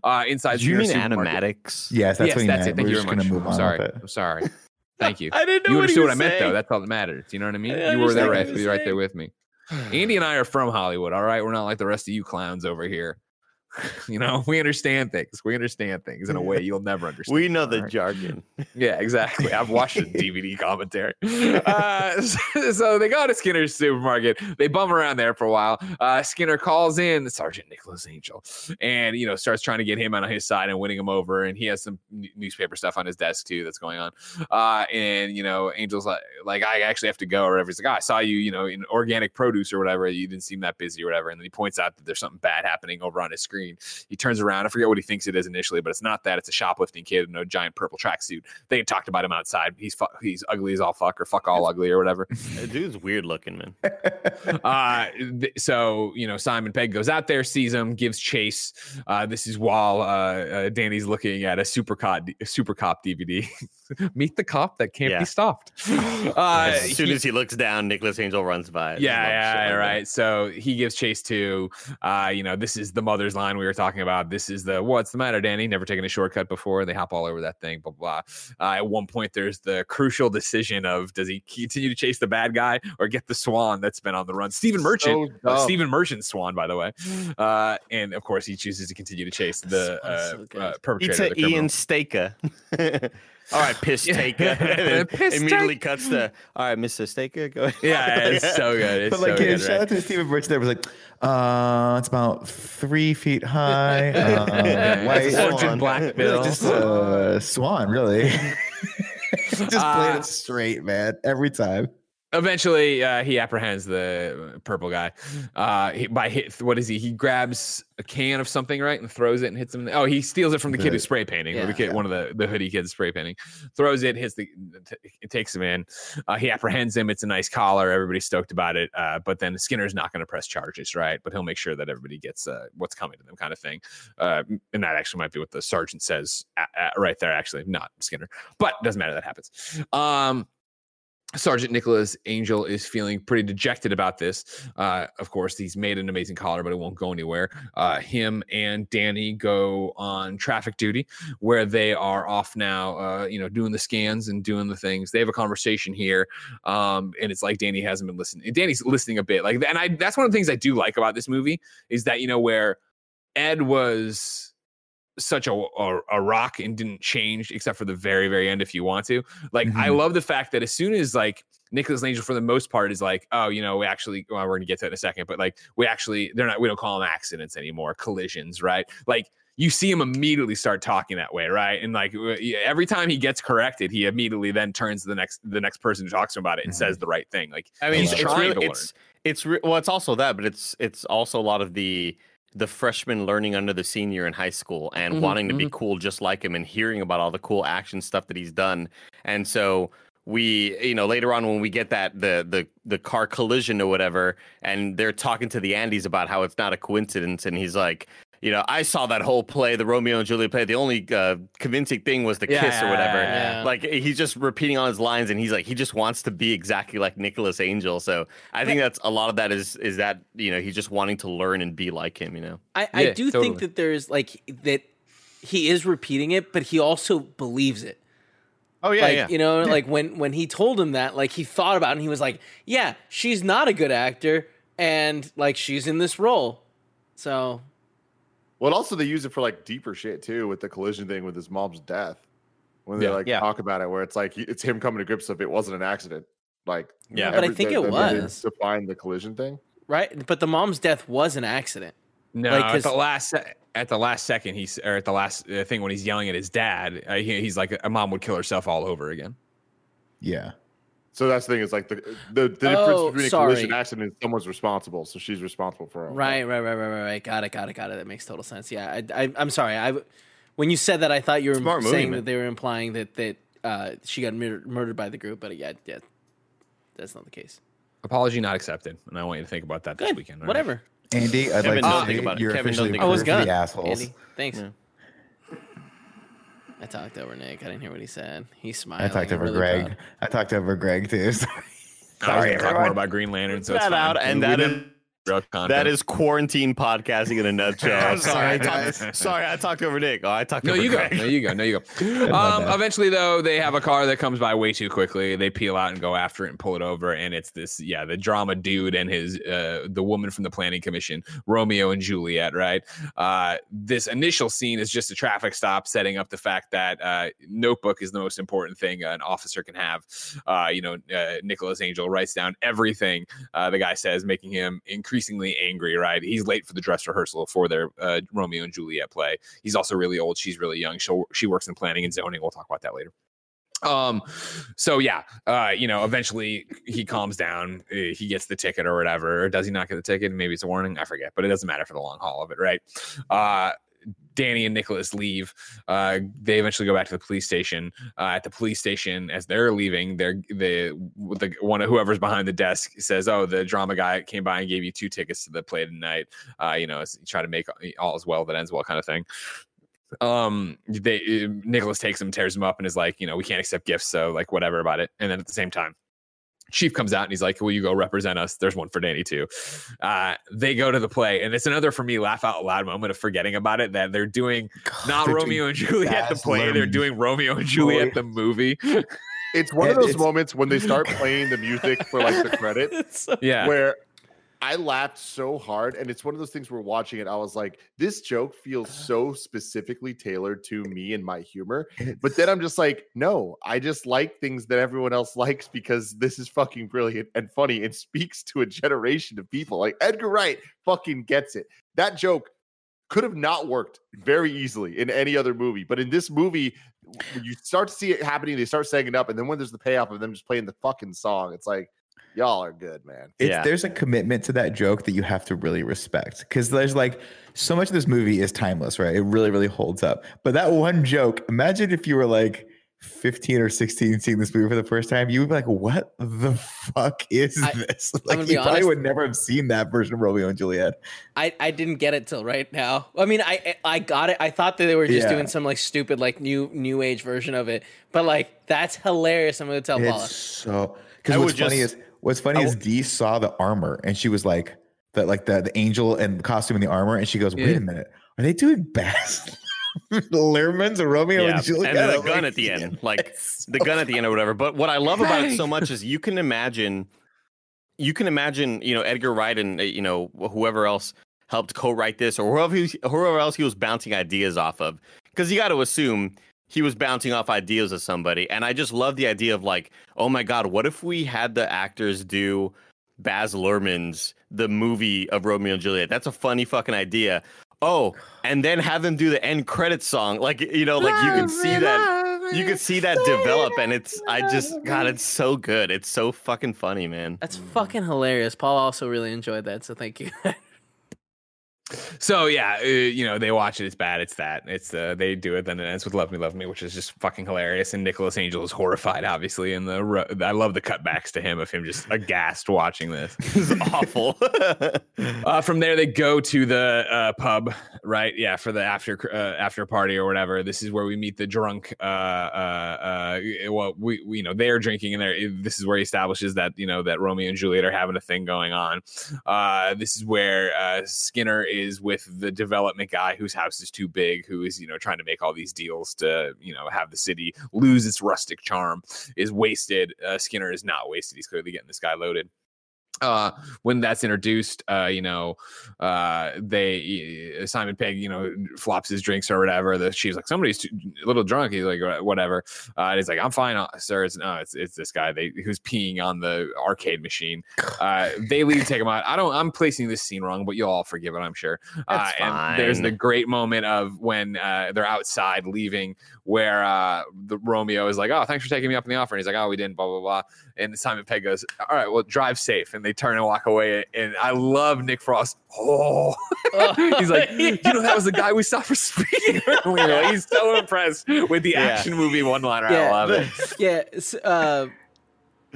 B: Uh, inside
E: Did you mean
B: Skinner's supermarket.
E: animatics?
D: Yes, that's
B: yes,
D: what he
B: that's
D: meant.
B: it. Thank
D: We're
B: you
D: just
B: very
D: going
B: much.
D: to move
B: I'm sorry. I'm sorry. Thank you.
C: I didn't know
B: You
C: what he
B: understood what
C: was
B: I meant, though. That's all that matters. You know what I mean?
C: I
B: you were there, right? You
C: was
B: right there with me. Andy and I are from Hollywood. All right, we're not like the rest of you clowns over here. you know, we understand things. We understand things in a way you'll never understand.
E: We know the
B: right?
E: jargon.
B: Yeah, exactly. I've watched the DVD commentary. Uh, so, so they go to Skinner's supermarket. They bum around there for a while. Uh, Skinner calls in Sergeant Nicholas Angel, and you know starts trying to get him on his side and winning him over. And he has some newspaper stuff on his desk too that's going on. Uh, and you know, Angel's like, like I actually have to go or whatever. He's like, "Oh, I saw you, you know, in organic produce or whatever. You didn't seem that busy or whatever. And then he points out that there's something bad happening over on his screen. He turns around. I forget what he thinks it is initially, but it's not that. It's a shoplifting kid in a giant purple tracksuit. They had talked about him outside. He's fu- he's ugly as all fuck or fuck all ugly or whatever.
E: The dude's weird looking, man.
B: Uh, th- so you know, Simon Pegg goes out there, sees him, gives chase. Uh, this is while uh, uh, Danny's looking at a super cop, super cop DVD. Meet the cop that can't
E: Yeah.
B: be stopped. Uh,
E: as soon
B: he-
E: as he looks down, Nicholas Angel runs by. I
B: yeah, yeah,
E: like that.
B: right. So he gives chase to, uh, you know, this is the mother's line we were talking about. This is the what's the matter, Danny? Never taken a shortcut before. They hop all over that thing, blah blah. Uh, at one point, there's the crucial decision of does he continue to chase the bad guy or get the swan that's been on the run? Stephen Merchant,
A: So
B: uh. Stephen Merchant's swan, by the way. Uh, and of course, he chooses to continue to chase the uh,
C: so
B: uh, perpetrator.
E: It's
B: of
E: a
B: the criminal.
E: Ian Staker. all right, piss
B: Yeah.
E: taker. And
B: Piss
E: immediately
B: take-
E: cuts the all right, Mr. Staker. Go ahead.
B: Yeah, it's so good. It's
D: But like,
B: so good,
D: shout
B: right?
D: out to Stephen Birch. There was like, uh, it's about three feet high, uh,
B: Yeah,
D: white,
B: it's
E: Swan.
B: Orchid Black
D: Really
B: Bill.
D: just a swan, really. just played
B: Uh,
D: it straight, man, every time.
B: Eventually uh, he apprehends the purple guy. Uh he, by hit what is he? He grabs a can of something right and throws it and hits him. The, oh he steals it from the, kid who's spray painting or the
C: Yeah.
B: one of the the hoodie kids spray painting. Throws it hits the t- it takes him in. Uh, he apprehends him. It's a nice collar. Everybody's stoked about it. Uh but then skinner's not going to press charges right? But he'll make sure that everybody gets uh, what's coming to them kind of thing. Uh and that actually might be what the sergeant says a- a- right there actually not skinner. But doesn't matter. That happens. Um Sergeant Nicholas Angel is feeling pretty dejected about this. Uh, of course, he's made an amazing collar, but it won't go anywhere. Uh, him and Danny go on traffic duty, where they are off now. Uh, you know, doing the scans and doing the things. They have a conversation here, um, and it's like Danny hasn't been listening. Danny's listening a bit, like, and I. That's one of the things I do like about this movie is that you know where Ed was such a, a, a rock and didn't change except for the very very end if you want to. Like i
D: Mhm.
B: love the fact that as soon as like Nicholas Angel for the most part is like oh you know we actually well, we're gonna get to it in a second but like we actually they're not we don't call them accidents anymore collisions right? Like you see him immediately start talking that way right? And like every time he gets corrected he immediately then turns to the next the next person who talks to him about it and
D: Mhm.
B: says the right thing. Like
E: I mean,
B: he's
E: it's,
B: trying
E: really,
B: to learn.
E: it's it's re- well, it's also that, but it's it's also a lot of the the freshman learning under the senior in high school and
B: Mhm,
E: wanting to be cool just like him and hearing about all the cool action stuff that he's done. And so we, you know, later on when we get that the the the car collision or whatever, and they're talking to the Andys about how it's not a coincidence, and he's like. You know, I saw that whole play, the Romeo and Juliet play. The only uh, convincing thing was the
B: Yeah,
E: kiss or whatever.
B: yeah,
C: yeah.
E: Like he's just repeating all his lines, and he's like, he just wants to be exactly like Nicholas Angel. So I think that's a lot of that is is that you know he's just wanting to learn and be like him. You know,
C: I, I
B: Yeah,
C: do
B: totally.
C: think that there's like that he is repeating it, but he also believes it.
E: oh yeah,
C: like you know, like when when he told him that, like he thought about it and he was like, Yeah, she's not a good actor and like she's in this role. So
A: Well, also they use it for like deeper shit too, with the collision thing with his mom's death. When they
B: Yeah.
A: like
E: Yeah.
A: talk about it, where it's like it's him coming to grips of it wasn't an accident. Like,
E: Yeah.
C: But I think it
A: they
C: was.
A: define the collision thing.
C: right? But the mom's death was an accident.
B: No,
C: Like,
B: at
C: 'cause-
B: the last at the last second, he's or at the last uh, thing when he's yelling at his dad, uh, he, he's like, "A mom would kill herself all over again."
D: Yeah.
A: So that's the thing is like the the, the
C: Oh,
A: difference between a collision
C: sorry.
A: and accident is someone's responsible, so she's responsible for it.
C: Right, right, right, right, right, right. Got it, got it, got it. That makes total sense. Yeah, I, I, I'm sorry. I, when you said that, I thought you were
E: Smart
C: saying
E: man.
C: that they were implying that that uh, she got murdered, murdered by the group, but yeah, yeah, that's not the case.
B: Apology not accepted, and I want you to think about that this weekend. all right?
C: whatever.
D: Andy, I'd
E: Kevin,
D: like to
E: think
D: say
E: about it.
D: you're
E: Kevin, don't
D: officially
E: think
C: I was
D: approved
C: gonna.
D: the assholes.
C: Andy, thanks.
E: Yeah.
C: I talked over Nick. I didn't hear what he said. He
D: smiled.
C: I
D: talked over
C: really
D: Greg.
C: proud.
D: I talked over Greg too. Sorry,
B: I was
D: Sorry,
B: going to talk more about Green Lantern, so it's
E: that
B: fine.
E: out and
B: We-
E: that
B: we
E: is
B: didn't- real content.
E: That is quarantine podcasting in a nutshell.
A: I'm
E: sorry, I talked, sorry, I talked over Nick. Oh, I talked
B: No,
E: over
B: you go.
E: Greg.
B: No, you go. No, you go. Um, eventually, though, they have a car that comes by way too quickly. They peel out and go after it and pull it over. And it's this, yeah, the drama dude and his, uh, the woman from the planning commission, Romeo and Juliet, right? Uh, this initial scene is just a traffic stop, setting up the fact that uh, notebook is the most important thing an officer can have. Uh, you know, uh, Nicholas Angel writes down everything uh, the guy says, making him increasingly angry. Right? He's late for the dress rehearsal for their uh, Romeo and Juliet play. He's also really old. She's really young. She she works in planning and zoning. We'll talk about that later. Um, so yeah, uh, you know, eventually he calms down. uh, He gets the ticket or whatever. Or does he not get the ticket? Maybe it's a warning. I forget, but it doesn't matter for the long haul of it, right? Uh, Danny and Nicholas leave. Uh, they eventually go back to the police station. Uh, at the police station, as they're leaving, they're the the one whoever's behind the desk says, "Oh, the drama guy came by and gave you two tickets to the play tonight. Uh, you know, try to make all as well that ends well, kind of thing." Um, they Nicholas takes him, tears him up, and is like, "You know, we can't accept gifts, so like whatever about it." And then at the same time. Chief comes out and he's like, "Will you go represent us?" There's one for Danny too. Uh, they go to the play, and it's another for me laugh out loud moment of forgetting about it that they're doing not
D: They're
B: Romeo
D: doing
B: and Juliet the
D: Baz
B: play, they're doing Romeo and Juliet the movie.
A: It's one of those moments when they start playing the music for like the credit
C: It's so-
B: Yeah,
A: where I laughed so hard. And it's one of those things we're watching it. I was like, this joke feels uh-huh. so specifically tailored to me and my humor. But then I'm just like, no, I just like things that everyone else likes because this is fucking brilliant and funny and speaks to a generation of people. Like Edgar Wright fucking gets it. That joke could have not worked very easily in any other movie. But in this movie, when you start to see it happening, they start setting it up. And then when there's the payoff of them just playing the fucking song, it's like, y'all are good, man.
D: It's,
E: Yeah.
D: There's a commitment to that joke that you have to really respect because there's like so much of this movie is timeless, right? It really, really holds up. But that one joke, imagine if you were like 15 or 16 seeing this movie for the first time, you would be like, what the fuck is
C: I-
D: this? Like,
C: be
D: you probably
C: honest-
D: would never have seen that version of Romeo and Juliet.
C: I, I didn't get it till right now. I mean, I I got it. I thought that they were just
D: Yeah.
C: doing some like stupid like new new age version of it, but like that's hilarious. I'm gonna tell Paula.
D: It's so
E: I
D: because what's funny
E: just-
D: is what's funny
E: I
D: is Dee saw the armor and she was like the like the, the angel and the costume and the armor and she goes, wait
C: Yeah.
D: a minute, are they doing Baz Luhrmann's Romeo
E: Yeah,
D: and Juliet?
E: and the gun
D: like,
E: at the end, like
D: It's
E: the gun at the end or whatever. But what I love about it so much is you can imagine, you can imagine, you know, Edgar Wright and uh, you know whoever else helped co-write this or whoever he, whoever else he was bouncing ideas off of, because you got to assume he was bouncing off ideas of somebody. And I just love the idea of like, oh my god, what if we had the actors do Baz Luhrmann's the movie of Romeo and Juliet? That's a funny fucking idea. Oh, and then have them do the end credit song, like you know, like you can see that you can see that develop and it's i just god it's so good it's so fucking funny man
C: That's fucking hilarious. Paul also really enjoyed that, so thank you.
B: So yeah, uh, you know they watch it. It's bad. It's that. It's uh, they do it. Then it ends with "Love Me, Love Me," which is just fucking hilarious. And Nicholas Angel is horrified, obviously. And the ro- I love the cutbacks to him of him just aghast watching this.
E: this is awful
B: Uh, from there, they go to the uh, pub, right? Yeah, for the after uh, after party or whatever. This is where we meet the drunk. Uh, uh, uh, well, we, we you know they are drinking, and there. This is where he establishes that you know that Romeo and Juliet are having a thing going on. Uh, this is where uh, Skinner is with the development guy whose house is too big, who is you know trying to make all these deals to you know have the city lose its rustic charm. Is wasted. Uh, Skinner is not wasted. He's clearly getting this guy loaded uh when that's introduced uh you know uh they uh, simon pegg you know flops his drinks or whatever the she's like somebody's too, a little drunk he's like "Uh, whatever uh and he's like i'm fine uh, sir it's no it's, it's this guy they who's peeing on the arcade machine uh they leave take him out i don't i'm placing this scene wrong but you'll all forgive it i'm sure uh and there's the great moment of when uh they're outside leaving where uh the romeo is like oh thanks for taking me up on the offer and he's like oh we didn't blah blah blah and Simon Pegg goes, "All right, well, drive safe." And they turn and walk away. And I love Nick Frost. Oh, he's like, "You know, that was the guy we saw for speeding earlier." He's so impressed with the
E: Yeah.
B: action movie one-liner.
C: Yeah.
B: I love it.
C: yeah. s- Uh,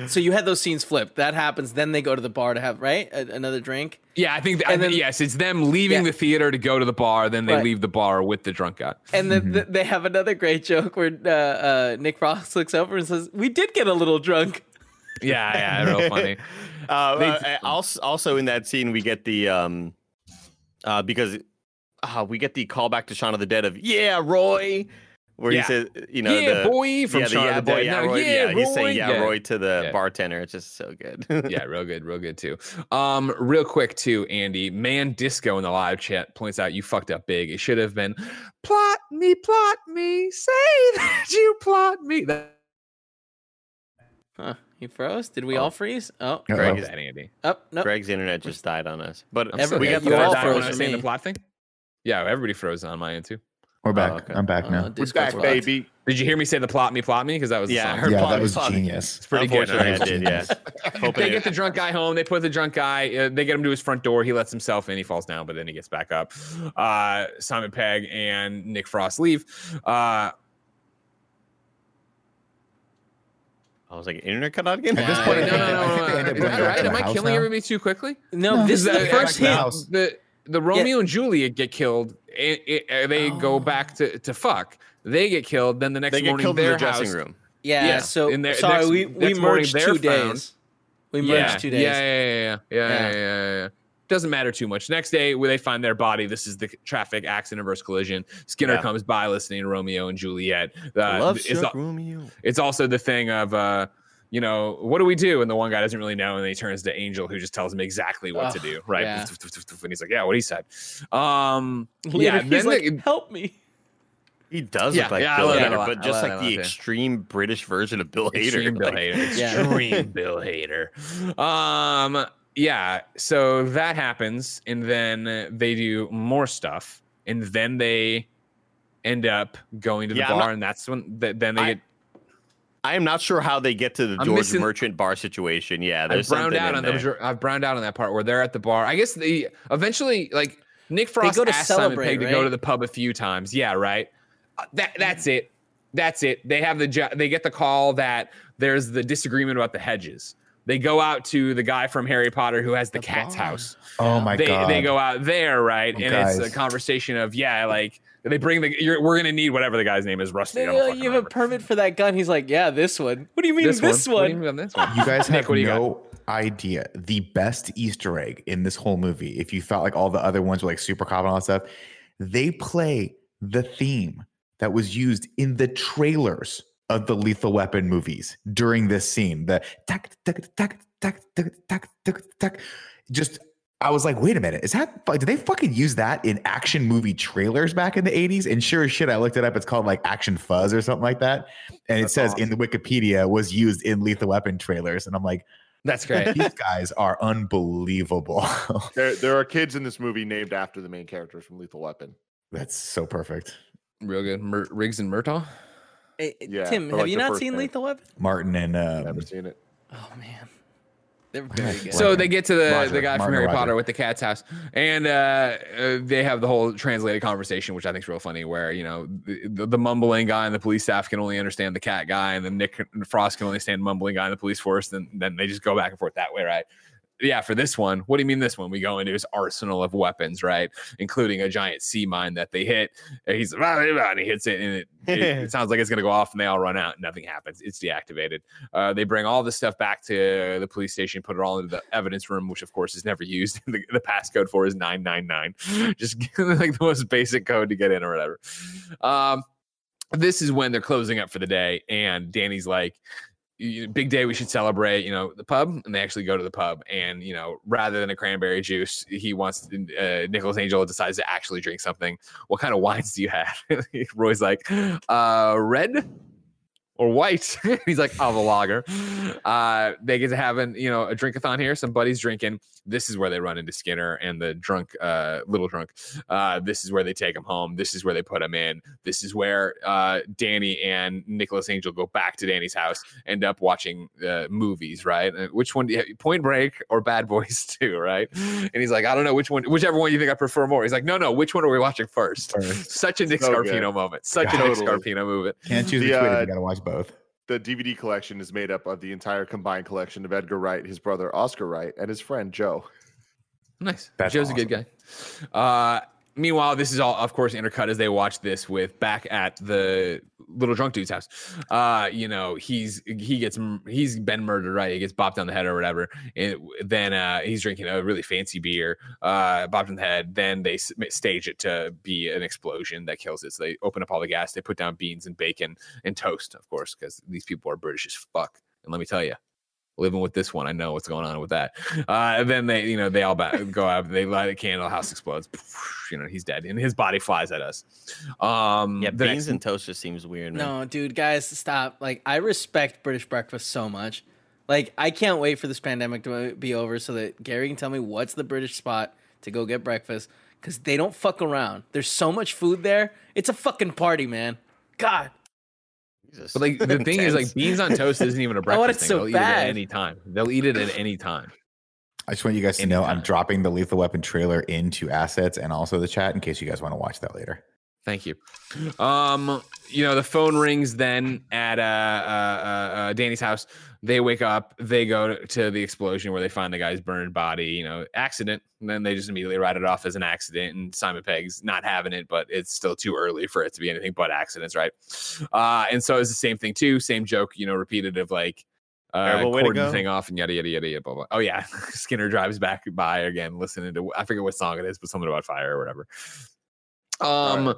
C: so you had those scenes flipped. That happens. Then they go to the bar to have right A- another drink.
B: Yeah, I think. I
C: And
B: think
C: then-
B: yes, it's them leaving
C: Yeah.
B: the theater to go to the bar. Then they
C: Right.
B: leave the bar with the drunk guy.
C: And then th- they have another great joke where uh, uh, Nick Frost looks over and says, "We did get a little drunk."
B: Yeah, yeah, real funny.
E: Uh, uh, also, also in that scene, we get the um, uh, because uh, we get the callback to Shaun of the Dead of "Yeah, Roy," where
B: Yeah.
E: he says, "You know,
B: yeah,
E: the,
B: boy from
E: yeah,
B: Shaun
E: yeah,
B: of the
E: boy,
B: Dead.
E: yeah, Roy,
B: yeah,
E: he's saying yeah, Roy to the bartender. It's just so good.
B: yeah, real good, real good too. Um, real quick too, Andy. Man Disco in the live chat points out you fucked up big. It should have been plot me, plot me, say that you plot me. That,
C: Huh? He froze. Did we all freeze? Oh,
D: Uh-oh.
B: Greg, that Andy.
C: up. No.
E: Greg's internet just died on us, but
C: Every-
E: we got the
C: all
E: first
B: when
C: froze
B: I was
C: for
B: saying the plot thing. Yeah, everybody froze on my end too.
D: We're back.
E: okay.
D: I'm back
C: Uh,
D: now.
A: We're back,
C: fucked.
A: baby.
B: Did you hear me say the plot me, plot me? Because that was
E: Yeah, I
B: song.
D: yeah,
E: plot
D: that was
E: plot
D: genius.
B: It's pretty good.
E: Unfortunately, I did. Yeah.
B: They get the drunk guy home. They put the drunk guy. Uh, they get him to his front door. He lets himself in. He falls down, but then he gets back up. Uh, Simon Pegg and Nick Frost leave. Uh,
E: I was like, internet cut out again.
D: At this
B: no,
D: point,
B: no, no, no,
D: they- I think
B: no, no.
D: end up
B: Is
D: going
B: that
D: back
B: right? Am I killing
D: now?
B: everybody too quickly?
C: No, this is
B: the,
C: the first
D: back
C: hit.
D: house.
B: the the Romeo and Juliet get killed. It, it, uh, they go back to, to fuck. They get killed. Then the next
E: They get
B: morning,
E: killed in
B: their
E: the dressing room.
C: Yeah.
B: Yeah,
C: So
B: in their-
C: sorry,
B: next-
C: we we
B: next morning
C: merged
B: they're
C: two
B: found.
C: days. We merged
B: yeah,
C: two days.
B: Yeah, yeah, yeah, yeah, yeah,
C: Yeah.
B: yeah, yeah, yeah. Doesn't matter too much. Next day, where they find their body, this is the traffic accident versus collision. Skinner
E: Yeah.
B: comes by listening to Romeo and Juliet. Uh,
E: Love
B: it's, al-
E: Romeo.
B: it's also the thing of, uh, you know, what do we do? And the one guy doesn't really know, and then he turns to Angel, who just tells him exactly what to do, right?
C: yeah.
B: And he's like, "Yeah, what he said." Um,
C: Later,
B: yeah,
C: he's like,
B: they-
C: help me.
E: He does
B: Yeah,
E: look like
B: yeah,
E: Bill
B: love that a
E: Hader,
B: lot.
E: but just like the
B: lot, yeah.
E: extreme British version of Bill Hader.
B: Extreme Bill
E: like-
B: Hader.
C: Yeah.
B: Extreme Bill Hader. Um, yeah. So that happens, and then they do more stuff, and then they end up going to the
E: Yeah,
B: bar,
E: not-
B: and that's when th- then they
E: I-
B: get.
E: I am not sure how they get to the
B: I'm
E: George
B: missing-
E: Merchant bar situation. Yeah,
B: I've browned out on
E: there.
B: the. I've browned out on that part where they're at the bar. I guess they eventually like Nick Frost
C: go to
B: asked Simon
C: celebrate,
B: Pegg to go to the pub a few times. Yeah, right. Uh, That that's it. That's it. They have the jo- they get the call that there's the disagreement about the hedges. They go out to the guy from Harry Potter who has the,
C: The
B: cat's
C: bar.
B: house.
D: Oh my
B: they
D: god.
B: they go out there, right?
D: Oh,
B: and it's a conversation of yeah, like they bring the you're, we're gonna need whatever the guy's name is, Rusty. I
C: They
B: don't
C: go,
B: fucking
C: you have a permit for that gun. He's like, yeah, this one. What do you mean this,
B: What do
C: one?
B: you mean this one?
D: You guys
B: Nick,
D: have
B: what do you got?
D: no idea. The best Easter egg in this whole movie, if you felt like all the other ones were like super common and all that stuff, they play the theme that was used in the trailers of the Lethal Weapon movies during this scene. The tack, tack, tack, tack, tack, tack, tack, tack. Just, I was like, wait a minute, is that, fu- did they fucking use that in action movie trailers back in the 80s? And sure as shit, I looked it up. It's called like Action Fuzz or something like that. And it
A: That's
D: says in the Wikipedia was used in Lethal Weapon trailers. And I'm like,
B: That's great.
D: these guys are unbelievable.
A: There, there are kids in this movie named after the main characters from Lethal Weapon.
D: That's so perfect.
B: Real good. Mer- Riggs and Murtaugh.
C: Hey, hey,
A: Yeah,
C: Tim, have
A: like,
C: you not seen
A: name.
C: Lethal Weapon?
D: Martin and um,
A: Never seen it.
C: Oh man, they're very good.
B: So they get to the,
D: Roger,
B: the guy from Harry
D: Roger.
B: Potter with the cat's house, and uh, uh, they have the whole translated conversation, which I think is real funny. Where you know the, the mumbling guy and the police staff can only understand the cat guy, and then Nick Frost can only stand mumbling guy in the police force. And then they just go back and forth that way, right? Yeah, for this one, what do you mean this one? We go into his arsenal of weapons, right, including a giant sea mine that they hit. And he's and he hits it, and it, it, it sounds like it's gonna go off, and they all run out. And nothing happens. It's deactivated. Uh, they bring all this stuff back to the police station, put it all into the evidence room, which of course is never used. the, the passcode for is nine nine nine. Just like the most basic code to get in or whatever. Um, this is when they're closing up for the day, and Danny's like, "You- "Big day, we should celebrate." You know, the pub, and they actually go to the pub, and you know, rather than a cranberry juice, he wants uh, Nicholas Angel decides to actually drink something. What kind of wines do you have? Roy's like, uh, red or white. He's like, I'll have a lager. Uh, they get to having, you know, a drinkathon here. Some buddies drinking. This is where they run into Skinner and the drunk, uh, little drunk. Uh, this is where they take him home. This is where they put him in. This is where uh, Danny and Nicholas Angel go back to Danny's house, end up watching uh, movies, right? Uh, Which one? do you- Point Break or Bad Boys 2, right? And he's like, I don't know which one, whichever one you think I prefer more. He's like, no, no, which one are we watching first?
D: First.
B: Such a Nick
A: So good.
B: Moment. Such a Nick
A: Totally.
B: Scarpino movement.
D: Can't choose
A: The,
D: between it.
A: uh,
D: You gotta watch both.
A: The DVD collection is made up of the entire combined collection of Edgar Wright, his brother Oscar Wright, and his friend Joe.
B: Nice.
D: That's
B: Joe's a good guy. Uh, meanwhile, this is all, of course, intercut as they watch this with back at the little drunk dude's house. Uh, you know, he's he gets he's been murdered, right? He gets bopped on the head or whatever. And then uh, he's drinking a really fancy beer, uh, bopped on the head. Then they stage it to be an explosion that kills it. So they open up all the gas. They put down beans and bacon and toast, of course, because these people are British as fuck. And let me tell you, living with this one, I know what's going on with that. Uh, and then they, you know, they all back, go out, they light a candle, house explodes. You know, he's dead, and his body flies at us. Um,
E: Yeah, beans
B: next-
E: and toast just seems weird. Man.
C: No, dude, guys, stop. Like, I respect British breakfast so much. Like, I can't wait for this pandemic to be over so that Gary can tell me what's the British spot to go get breakfast because they don't fuck around. There's so much food there. It's a fucking party, man. God.
E: Jesus.
B: But like the thing is, like beans on toast isn't even a
C: I want
B: breakfast
C: it
B: thing.
C: so
B: They'll eat it at any time. They'll eat it at any time.
D: I just want you guys to know I'm dropping the Lethal Weapon trailer into assets and also the chat in case you guys want to watch that later.
B: Thank you. Um, you know, the phone rings then at uh, uh, uh, uh, Danny's house. They wake up. They go to, the explosion where they find the guy's burned body. You know, accident. And then they just immediately write it off as an accident. And Simon Pegg's not having it, but it's still too early for it to be anything but accidents, right? Uh, and so it's the same thing too. Same joke, you know, repeated of like. Uh,
E: way to
B: cordon the thing off and yada yada yada yada blah blah. Oh yeah, Skinner drives back by again, listening to I forget what song it is, but something about fire or whatever. Um,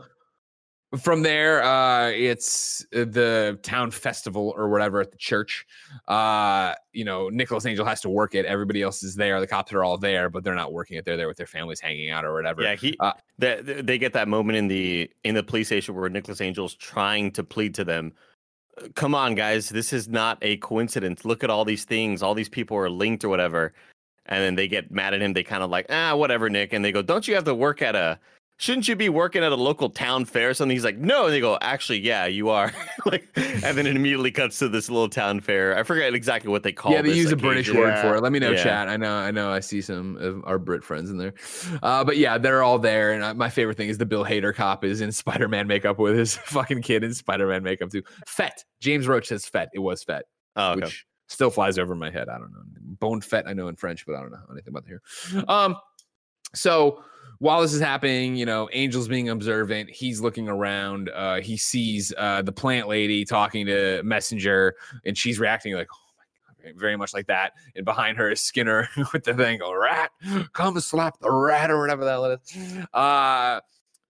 B: from there, uh, it's uh, the town festival or whatever at the church. Uh, you know, Nicholas Angel has to work it. Everybody else is there. The cops are all there, but they're not working it. They're there with their families hanging out or whatever.
E: Yeah, he.
B: Uh,
E: they, they get that moment in the in the police station where Nicholas Angel's trying to plead to them. "Uh, Come on, guys, this is not a coincidence. Look at all these things. All these people are linked or whatever. And then they get mad at him. They kind of like, ah, whatever, Nick. And they go, don't you have to work at a? Shouldn't you be working at a local town fair or something? He's like, no. And they go, actually, yeah, you are. like, and then it immediately cuts to this little town fair. I forget exactly what they call. It.
B: Yeah, they
E: this
B: use a British word for it. Let me know,
E: Yeah.
B: chat. I know, I know. I see some of our Brit friends in there, uh, but yeah, they're all there. And uh, my favorite thing is the Bill Hader cop is in Spider-Man makeup with his fucking kid in Spider-Man makeup too. fete. James Roach says fete. It was fete.
E: Oh, okay.
B: which still flies over my head. I don't know. Bone fett, I know in French, but I don't know anything about here. Um, so while this is happening, you know, Angel's being observant. He's looking around. Uh, he sees uh, the plant lady talking to Messenger, and she's reacting like, "Oh my god," very much like that. And behind her is Skinner with the thing, "Go rat, come slap the rat," or whatever it is. Uh,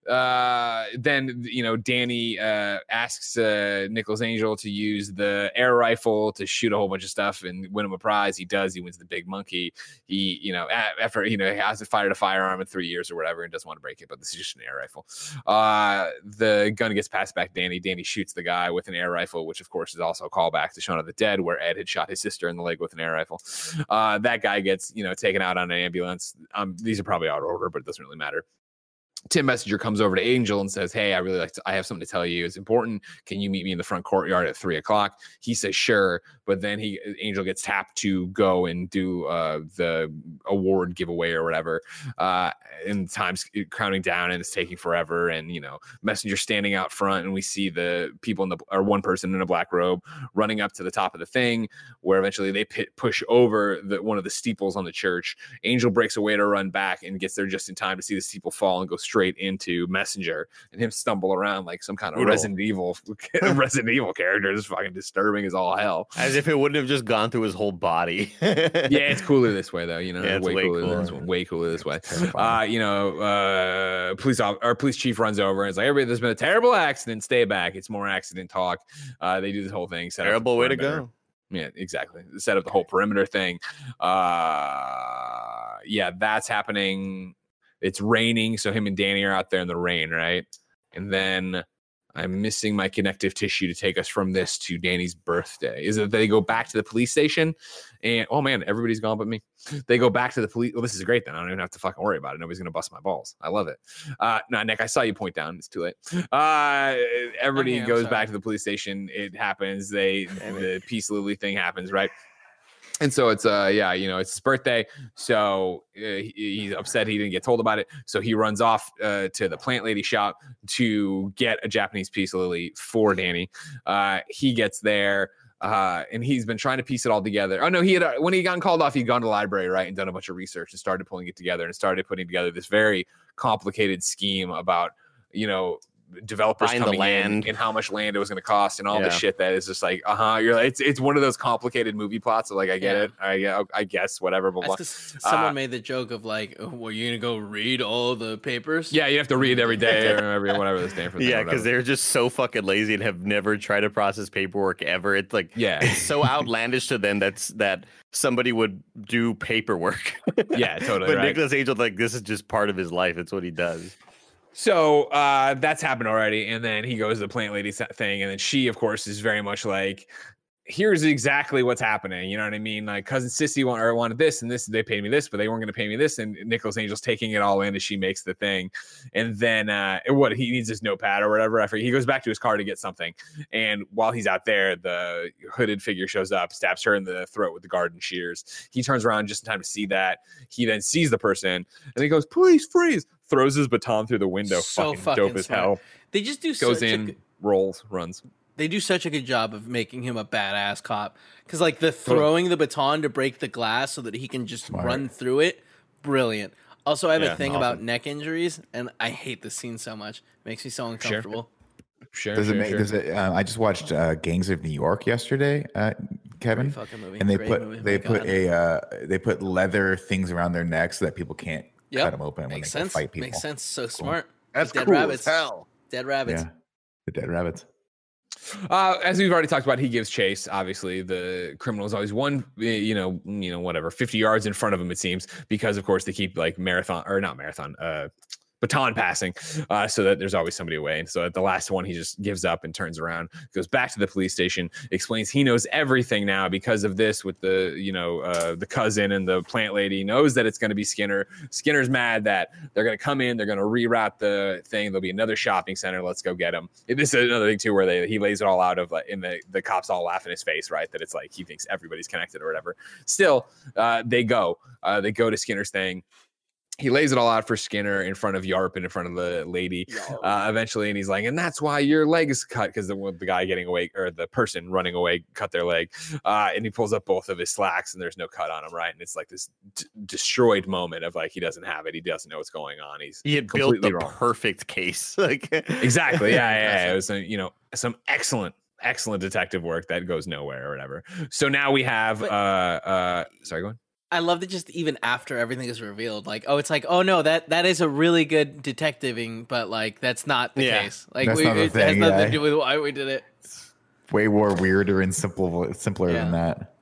B: uh then you know danny uh asks uh nicholas angel to use the air rifle to shoot a whole bunch of stuff and win him a prize. He does. He wins the big monkey. He you know after you know he hasn't fired a firearm in three years or whatever and doesn't want to break it but this is just an air rifle. Uh the gun gets passed back danny. Danny shoots the guy with an air rifle which of course is also a callback to Shaun of the Dead where Ed had shot his sister in the leg with an air rifle. Uh that guy gets you know taken out on an ambulance. Um these are probably out of order but it doesn't really matter Tim Messenger comes over to Angel and says, Hey, I really like to, I have something to tell you. It's important. Can you meet me in the front courtyard at three o'clock? He says, Sure. But then he Angel gets tapped to go and do uh the award giveaway or whatever. Uh and time's counting down and it's taking forever. And you know, Messenger standing out front, and we see the people in the or one person in a black robe running up to the top of the thing, where eventually they pit, push over the one of the steeples on the church. Angel breaks away to run back and gets there just in time to see the steeple fall and go straight into Messenger and him stumble around like some kind of
E: Brutal.
B: Resident Evil Resident Evil character. It's fucking disturbing as all hell.
E: As if it wouldn't have just gone through his whole body.
B: Yeah, it's cooler this way though. You know,
E: Yeah,
B: way,
E: way
B: cooler. This,
E: cooler.
B: way cooler this way. Uh, you know, uh, police off, or police chief runs over and it's like, everybody, there's been a terrible accident. Stay back. It's more accident talk. Uh, they do this whole thing. set up the
E: Terrible way to go.
B: Yeah, exactly. Set up the whole perimeter thing. Uh yeah, that's happening. It's raining, so him and Danny are out there in the rain, right? And then I'm missing my connective tissue to take us from this to Danny's birthday. Is it they go back to the police station and oh man, everybody's gone but me. They go back to the police. Well, this is great then. I don't even have to fucking worry about it. Nobody's gonna bust my balls. I love it. Uh no, Nick, I saw you point down. It's too late. Uh everybody
C: I'm
B: goes back to the police station. It happens. They the peace lily thing happens, right? And so it's uh yeah, you know, it's his birthday. So uh, he, he's upset he didn't get told about it. So he runs off uh, to the plant lady shop to get a Japanese peace lily for Danny. Uh, he gets there. Uh, and he's been trying to piece it all together. Oh no, he had uh, when he got called off, he'd gone to the library, right, and done a bunch of research and started pulling it together and started putting together this very complicated scheme about, you know, developers
E: Buying the
B: coming in
E: land.
B: and how much land it was going to cost and all
E: Yeah.
B: the shit that is just like uh huh. You're like it's it's one of those complicated movie plots. Of like I get
C: Yeah.
B: it, I I guess whatever. Blah,
C: That's
B: blah.
C: 'cause someone
B: Uh,
C: made the joke of like, oh, "Well, you gonna go read all the papers?"
B: Yeah, you have to read every day or every whatever the Sandford. thing,
E: Yeah, because they're just so fucking lazy and have never tried to process paperwork ever. It's like
B: yeah,
E: it's so outlandish to them that's that somebody would do paperwork.
B: yeah, totally.
E: but
B: right.
E: Nicholas Angel, like this is just part of his life. It's what he does.
B: So uh, that's happened already, and then he goes to the plant lady thing, and then she, of course, is very much like, "Here's exactly what's happening." You know what I mean? Like cousin Sissy wanted this and this, they paid me this, but they weren't going to pay me this, and Nicholas Angel's taking it all in as she makes the thing, and then uh, what he needs his notepad or whatever. Forget. He goes back to his car to get something, and while he's out there, the hooded figure shows up, stabs her in the throat with the garden shears. He turns around just in time to see that. He then sees the person, and he goes, "Please freeze!" Throws his baton through the window.
C: So
B: fucking,
C: fucking
B: dope as hell.
C: They just do
B: Goes
C: such
B: in,
C: good-
B: rolls, runs.
C: they do such a good job of making him a badass cop because like the throwing the baton to break the glass so that he can just
D: Smart.
C: run through it brilliant also i have
B: Yeah,
C: a thing
D: awesome.
C: about neck injuries and i hate this scene so much it makes me so uncomfortable
B: Sure,
D: Does
B: sure,
D: it make?
B: sure.
D: Does it? Uh, I just watched uh, Gangs of New York yesterday, uh, Kevin,
C: fucking movie.
D: and they
C: Great
D: put
C: movie.
D: they
C: My
D: put
C: God.
D: a uh, they put leather things around their necks so that people can't
C: Yep.
D: cut them open when
C: makes
D: they
C: sense
D: fight people.
C: makes sense so smart
A: That's
C: Dead
A: cool
C: rabbits.
A: as hell.
C: dead rabbits
D: Yeah, the dead rabbits.
B: Uh, as we've already talked about, he gives chase. Obviously, the criminal is always one, eh, you know, you know, whatever, fifty yards in front of him. It seems because, of course, they keep like marathon or not marathon, uh, baton passing, uh, so that there's always somebody away. And so at the last one, he just gives up and turns around, goes back to the police station, explains he knows everything now because of this with the, you know, uh, the cousin and the plant lady knows that it's going to be Skinner. Skinner's mad that they're going to come in, they're going to reroute the thing. There'll be another shopping center. Let's go get him. This is another thing too, where they he lays it all out of like in the the cops all laugh in his face, right? That it's like he thinks everybody's connected or whatever. Still, uh, they go, uh, they go to Skinner's thing. He lays it all out for Skinner in front of Yarp and in front of the lady uh, eventually, and he's like, and that's why your leg is cut because the the guy getting away or the person running away cut their leg, uh, and he pulls up both of his slacks and there's no cut on him, right? And it's like this d- destroyed moment of like he doesn't have it, he doesn't know what's going on, he's
E: He had built the
B: wrong.
E: perfect case. like
B: exactly, yeah, yeah, yeah. It was a, you know some excellent. Excellent detective work that goes nowhere or whatever. So now we have
C: But-
B: uh uh sorry, go on.
C: I love that just even after everything is revealed, like, oh, it's like, oh no, that that is a really good detectiving, but like that's not the
E: Yeah.
C: case. Like,
D: That's
C: we,
D: not the
C: it has
D: thing,
C: nothing
D: yeah.
C: to do with why we did it.
D: Way more weirder and simple, simpler than that.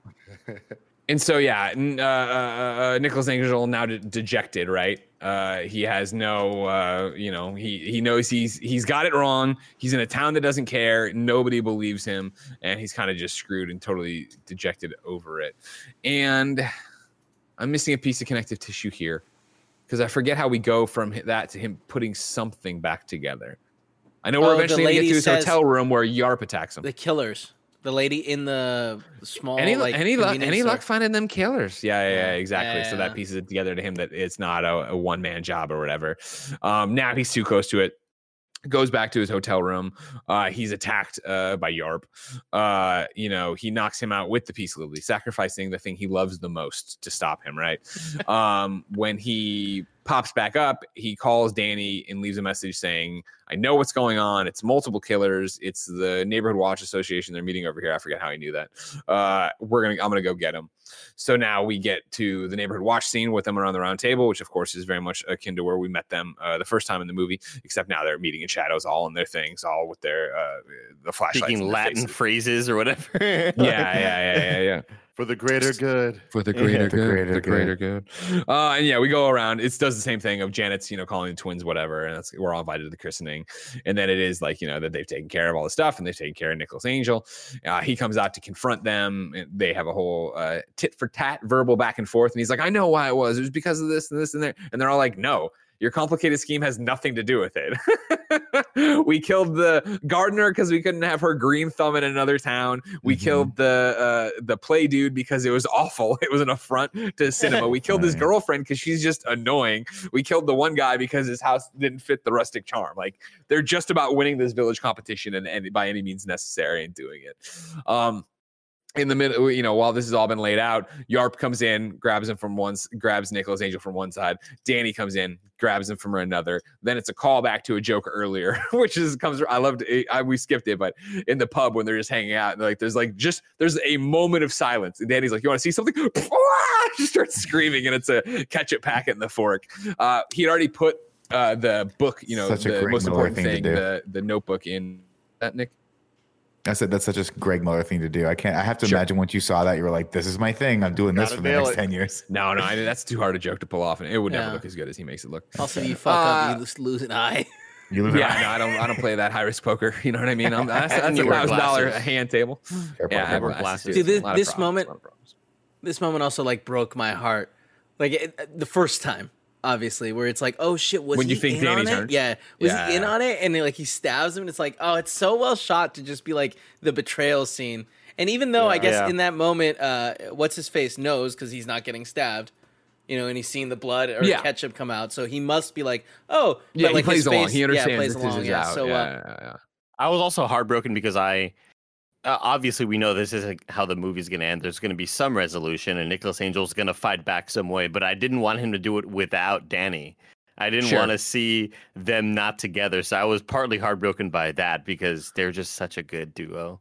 B: And so yeah, uh, uh, uh, Nicholas Angel now de- dejected, right? Uh, he has no, uh, you know, he he knows he's he's got it wrong. He's in a town that doesn't care. Nobody believes him, and he's kind of just screwed and totally dejected over it. And I'm missing a piece of connective tissue here because I forget how we go from that to him putting something back together. I know
C: Oh,
B: we're eventually going to get to his hotel room where Yarp attacks him.
C: The killers, the lady in the small,
B: any
C: like
B: any luck any
C: store.
B: luck finding them killers yeah yeah, yeah
C: Yeah.
B: exactly so that pieces it together to him that it's not a, a one-man job or whatever um now he's too close to it goes back to his hotel room. Uh he's attacked uh by yarp. Uh you know he knocks him out with the peace lily sacrificing the thing he loves the most to stop him right? Um when he pops back up he calls danny and leaves a message saying i know what's going on. It's multiple killers. It's the neighborhood watch association they're meeting over here. I forget how he knew that. Uh we're gonna i'm gonna go get him. So now we get to the neighborhood watch scene with them around the round table which of course is very much akin to where we met them uh, the first time in the movie except now they're meeting in shadows all in their things all with their uh the flashlights
E: speaking Latin
B: faces.
E: phrases or whatever.
B: yeah yeah yeah yeah yeah
A: For the greater good.
B: for the
E: Yeah,
B: greater
D: the
B: good,
D: greater
B: the greater good. Uh, and yeah, we go around. It does the same thing of Janet's, you know, calling the twins whatever, and that's we're all invited to the christening. And then it is like you know that they've taken care of all the stuff and they've taken care of Nicholas Angel. Uh, he comes out to confront them. And they have a whole uh, tit for tat verbal back and forth, and he's like, "I know why it was. It was because of this and this and there." And they're all like, "No." Your complicated scheme has nothing to do with it. we killed the gardener because we couldn't have her green thumb in another town. We
D: Mhm.
B: killed the uh, the play dude because it was awful. It was an affront to cinema. We killed his girlfriend because she's just annoying. We killed the one guy because his house didn't fit the rustic charm. Like they're just about winning this village competition and, and by any means necessary and doing it. Um, in the middle, you know, while this has all been laid out, Yarp comes in, grabs him from one, grabs Nicholas Angel from one side. Danny comes in, grabs him from another. Then it's a callback to a joke earlier, which is comes. I loved it. I, we skipped it, but in the pub when they're just hanging out, like there's like just there's a moment of silence. And Danny's like, "You want to see something?" Just starts screaming, and it's a ketchup packet in the fork. Uh, he had already put uh, the book, you know,
D: Such
B: the most important
D: thing
B: thing, the the notebook in that Nick.
D: I said that's such a Greg Miller thing to do. I can't. I have to
B: Sure.
D: imagine once you saw that, you were like, "This is my thing. I'm doing this for the next
A: it.
D: ten years."
B: No, no, I mean, that's too hard a joke to pull off, and it would never look as good as he makes it look.
C: Also, you fuck
B: Uh,
C: up, you just lose an eye.
D: You lose an
B: Yeah,
D: eye.
B: no, I don't. I don't play that high risk poker. You know what I mean? I'm, that's that's a thousand dollar hand table.
D: Careful,
B: Yeah, I have
E: wear glasses.
B: too.
C: Dude, this-
B: A lot of
C: this moment-
B: a lot of problems.
C: this moment also like broke my heart. Like it, the first time, obviously, where it's like, oh shit, was
B: When
C: he
B: you think
C: in
B: Danny
C: on
B: turned?
C: it? Yeah, was
B: Yeah.
C: he in on it? And then, like he stabs him, and it's like, oh, it's so well shot to just be like the betrayal scene. And even though I guess
E: Yeah.
C: in that moment, uh, what's his face knows because he's not getting stabbed. You know, and he's seen the blood or
B: Yeah.
C: ketchup come out, so he must be like, "Oh,
B: Yeah,
C: but, like
B: he plays
C: his
B: along.
C: face-
B: He
C: yeah,
B: understands
C: plays
B: this
C: along,
B: is
C: yeah.
B: out.
C: So,
B: yeah,
C: uh,
B: yeah, yeah.
E: I was also heartbroken because I uh, obviously we know this isn't how the movie's going to end. There's going to be some resolution, and Nicholas Angel's going to fight back some way. But I didn't want him to do it without Danny. I didn't
B: Sure.
E: want to see them not together. So I was partly heartbroken by that because they're just such a good duo.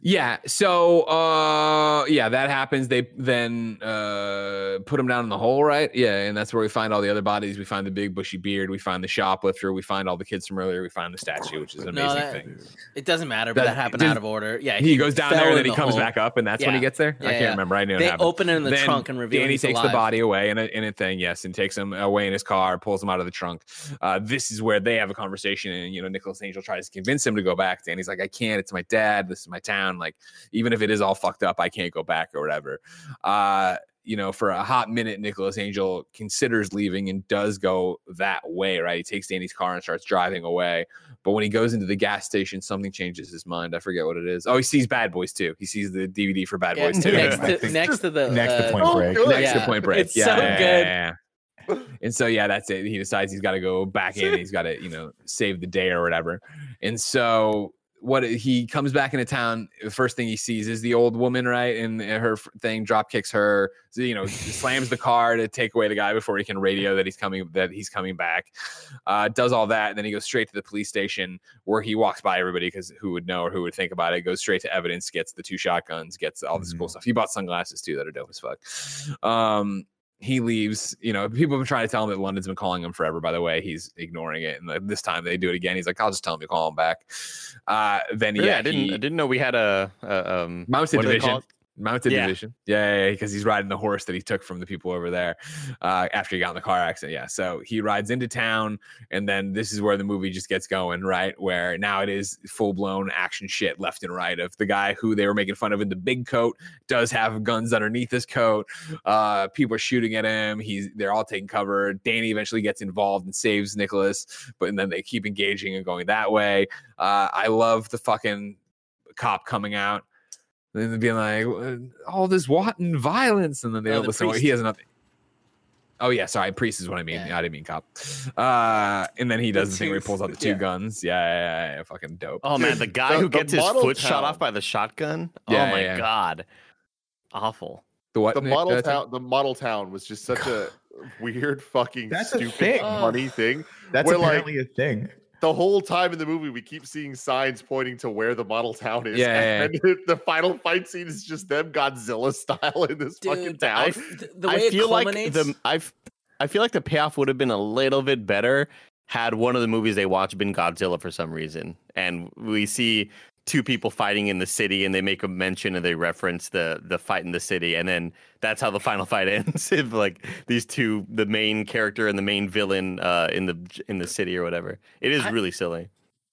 B: Yeah. So, uh, yeah, that happens. They then uh put him down in the hole, right? Yeah, and that's where we find all the other bodies. We find the big bushy beard. We find the shoplifter. We find all the kids from earlier. We find the statue, which is an
C: No,
B: amazing
C: that-
B: thing.
C: it doesn't matter, but
B: That-
C: that happened out of order. Yeah,
B: He goes down there and then he
C: the
B: comes
C: hole.
B: back up, and that's when he gets there. I can't
C: yeah.
B: remember. I know
C: They
B: it happened.
C: open it in the
B: Then
C: trunk and reveal
B: Danny takes
C: alive.
B: the body away in a, in a thing, yes, and takes him away in his car, pulls him out of the trunk. Uh, this is where they have a conversation, and you know, Nicholas Angel tries to convince him to go back. Danny's like, "I can't. It's my dad. This is my town. Like, even if it is all fucked up, I can't go back or whatever." Uh, you know, for a hot minute, Nicholas Angel considers leaving and does go that way. Right, he takes Danny's car and starts driving away. But when he goes into the gas station, something changes his mind. I forget what it is. Oh, he sees Bad Boys too. He sees the DVD for Bad
C: Yeah,
B: Boys too.
C: next, to, next to the
D: Next to
C: uh,
D: Point
A: Oh,
D: Break.
A: good.
B: next to Point Break.
C: It's
B: yeah,
C: so
B: yeah,
C: good.
B: yeah, yeah. And so yeah, that's it. He decides he's got to go back in. He's got to you know save the day or whatever. And so what he comes back into town. The first thing he sees is the old woman, right? And her thing drop kicks her. You know, slams the car to take away the guy before he can radio that he's coming that he's coming back. Uh, does all that, and then he goes straight to the police station where he walks by everybody because who would know or who would think about it. Goes straight to evidence, gets the two shotguns, gets all this cool
D: Mhm.
B: stuff. He bought sunglasses too that are dope as fuck. Um, he leaves. You know, people have been trying to tell him that London's been calling him forever. By the way, he's ignoring it, and like, this time they do it again. He's like, "I'll just tell him to call him back." Uh, then
E: Really?
B: yeah,
E: I didn't.
B: he-
E: I didn't know we had a, a um.
B: Mounted
E: what do they
B: division. Mounted
E: Yeah.
B: division. Yeah, because he's riding the horse that he took from the people over there uh, after he got in the car accident. Yeah. So he rides into town, and then this is where the movie just gets going, right? Where now it is full blown action shit left and right of the guy who they were making fun of in the big coat does have guns underneath his coat. Uh, people are shooting at him. He's they're all taking cover. Danny eventually gets involved and saves Nicholas, but and then they keep engaging and going that way. Uh, I love the fucking cop coming out and then being like, "Uh, all this wanton violence, and then they
C: Oh,
B: don't
C: the
B: listen.
C: priest.
B: He has nothing. Oh yeah, sorry, priest is what I mean.
C: Yeah.
B: Yeah, I didn't mean cop. Uh, and then he does the, thing where he pulls out the two
C: yeah.
B: guns. Yeah, yeah, yeah, yeah, fucking dope.
E: Oh man, the guy
A: the-
E: who gets his
A: model
E: foot shot off by the shotgun.
B: Yeah,
E: oh my
B: yeah.
E: god, awful.
B: the what?
A: the
B: Nick?
A: model
B: That's
A: town the model town was just such a weird fucking
D: That's a
A: stupid
D: thing.
A: funny thing
D: That's
A: We're like-
D: apparently a thing.
A: The whole time in the movie we keep seeing signs pointing to where the model town is.
B: Yeah, yeah,
A: and the final fight scene is just them godzilla style in this fucking town.
E: I
C: the, the
E: I
C: way
E: feel
C: it
E: like
C: culminates.
E: the I've I feel like the payoff would have been a little bit better had one of the movies they watch been Godzilla for some reason, and we see two people fighting in the city, and they make a mention and they reference the the fight in the city, and then that's how the final fight ends. if like these two, the main character and the main villain, uh, in the in the city or whatever, it is
C: I-
E: really silly.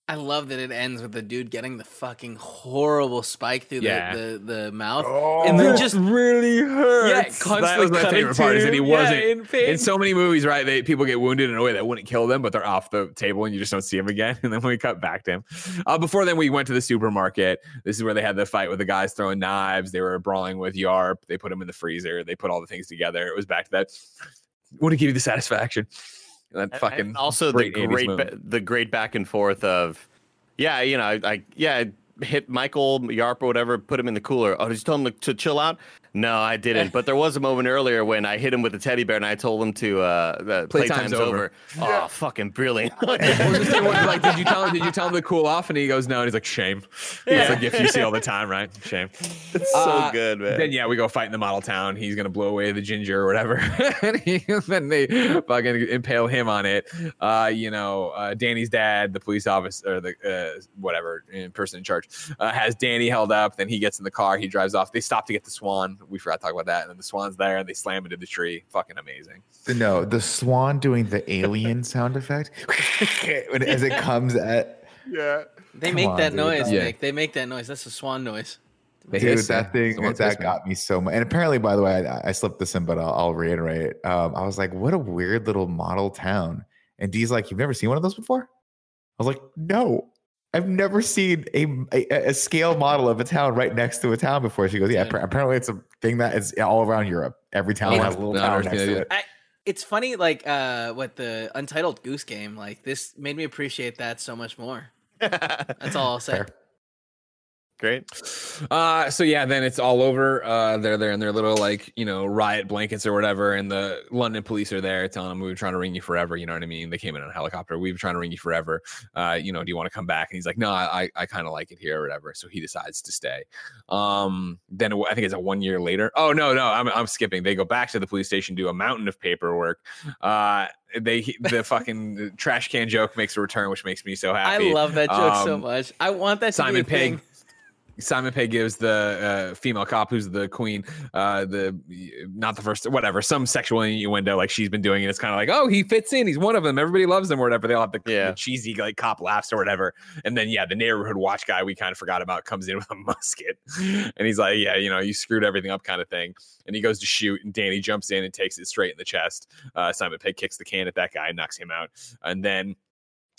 C: I love that it ends with the dude getting the fucking horrible spike through
B: Yeah.
C: the, the, the mouth.
B: Oh,
C: and then just
B: really hurts.
C: Yeah,
B: that
C: constantly
B: was my favorite part is that he
C: yeah,
B: wasn't
C: in pain.
B: in so many movies, right? They people get wounded in a way that wouldn't kill them, but they're off the table and you just don't see him again. And then when we cut back to him, uh, before then we went to the supermarket. This is where they had the fight with the guys throwing knives. They were brawling with Yarp. They put him in the freezer. They put all the things together. It was back to that. Want to give you the satisfaction? That
E: And- and
B: fucking
E: also the great ba- the great back and forth of yeah you know I, I yeah hit Michael Yarp or whatever, put him in the cooler. Oh, did you tell him to, to chill out? No, I didn't. But there was a moment earlier when I hit him with a teddy bear and I told him to uh, the
B: Playtime's
E: playtime's
B: over.
E: over. Oh, fucking brilliant!
B: Well, just say like, did you tell him? Did you tell him to cool off? And he goes, no. And he's like, shame. It's a gift you see all the time, right? Shame.
E: it's so
B: Uh,
E: good, man.
B: Then yeah, we go fight in the model town. He's gonna blow away the ginger or whatever, and he, then they fucking impale him on it. Uh, you know, uh, Danny's dad, the police officer, or the uh, whatever person in charge, uh, has Danny held up. Then he gets in the car. He drives off. They stop to get the swan. We forgot to talk about that. And then the swan's there, and they slam into the tree. Fucking amazing.
D: No, the swan doing the alien sound effect when- as it comes at
A: Yeah.
C: They
D: Come
C: make
D: on,
C: that
D: dude.
C: noise,
B: Yeah.
C: Nick. They make that noise. That's a swan noise.
B: They
D: dude.
B: hiss,
D: That thing
B: Someone
D: that
B: pissed
D: got me so much. And apparently, by the way, I, I slipped this in, but I'll, I'll reiterate. Um, I was like, "What a weird little model town." And Dee's like, "You've never seen one of those before?" I was like, "No." I've never seen a, a a scale model of a town right next to a town before. She goes, "Yeah,
C: Yeah.
D: apparently it's a thing that is all around Europe. Every town
C: Yeah.
D: has a little
B: No,
D: town
B: no,
D: next to
B: yeah.
D: it."
C: It's funny, like uh, what the Untitled Goose Game. Like this made me appreciate that so much more. That's all I'll say.
D: Fair.
E: Great.
B: Uh, so yeah, then it's all over. Uh, they're there in their little like you know riot blankets or whatever, and the London police are there telling them we've been trying to ring you forever. You know what I mean? They came in on a helicopter. We've been trying to ring you forever. Uh, you know, do you want to come back? And he's like, no, I I kind of like it here or whatever. So he decides to stay. Um, then I think it's a one year later. Oh no, no, I'm I'm skipping. They go back to the police station, do a mountain of paperwork. Uh, they the fucking trash can joke makes a return, which makes me so happy.
C: I love that joke so
B: Um,
C: much. I want that to
B: Simon
C: be a thing.
B: Simon Pegg gives the uh, female cop, who's the queen, uh, the not the first, whatever, some sexual innuendo like she's been doing, and it's kind of like, oh, he fits in, he's one of them, everybody loves him, or whatever. They all have the,
E: Yeah.
B: the cheesy like cop laughs or whatever, and then yeah, the neighborhood watch guy we kind of forgot about comes in with a musket, and he's like, yeah, you know, you screwed everything up, kind of thing, and he goes to shoot, and Danny jumps in and takes it straight in the chest. Uh, Simon Pegg kicks the can at that guy, knocks him out, and then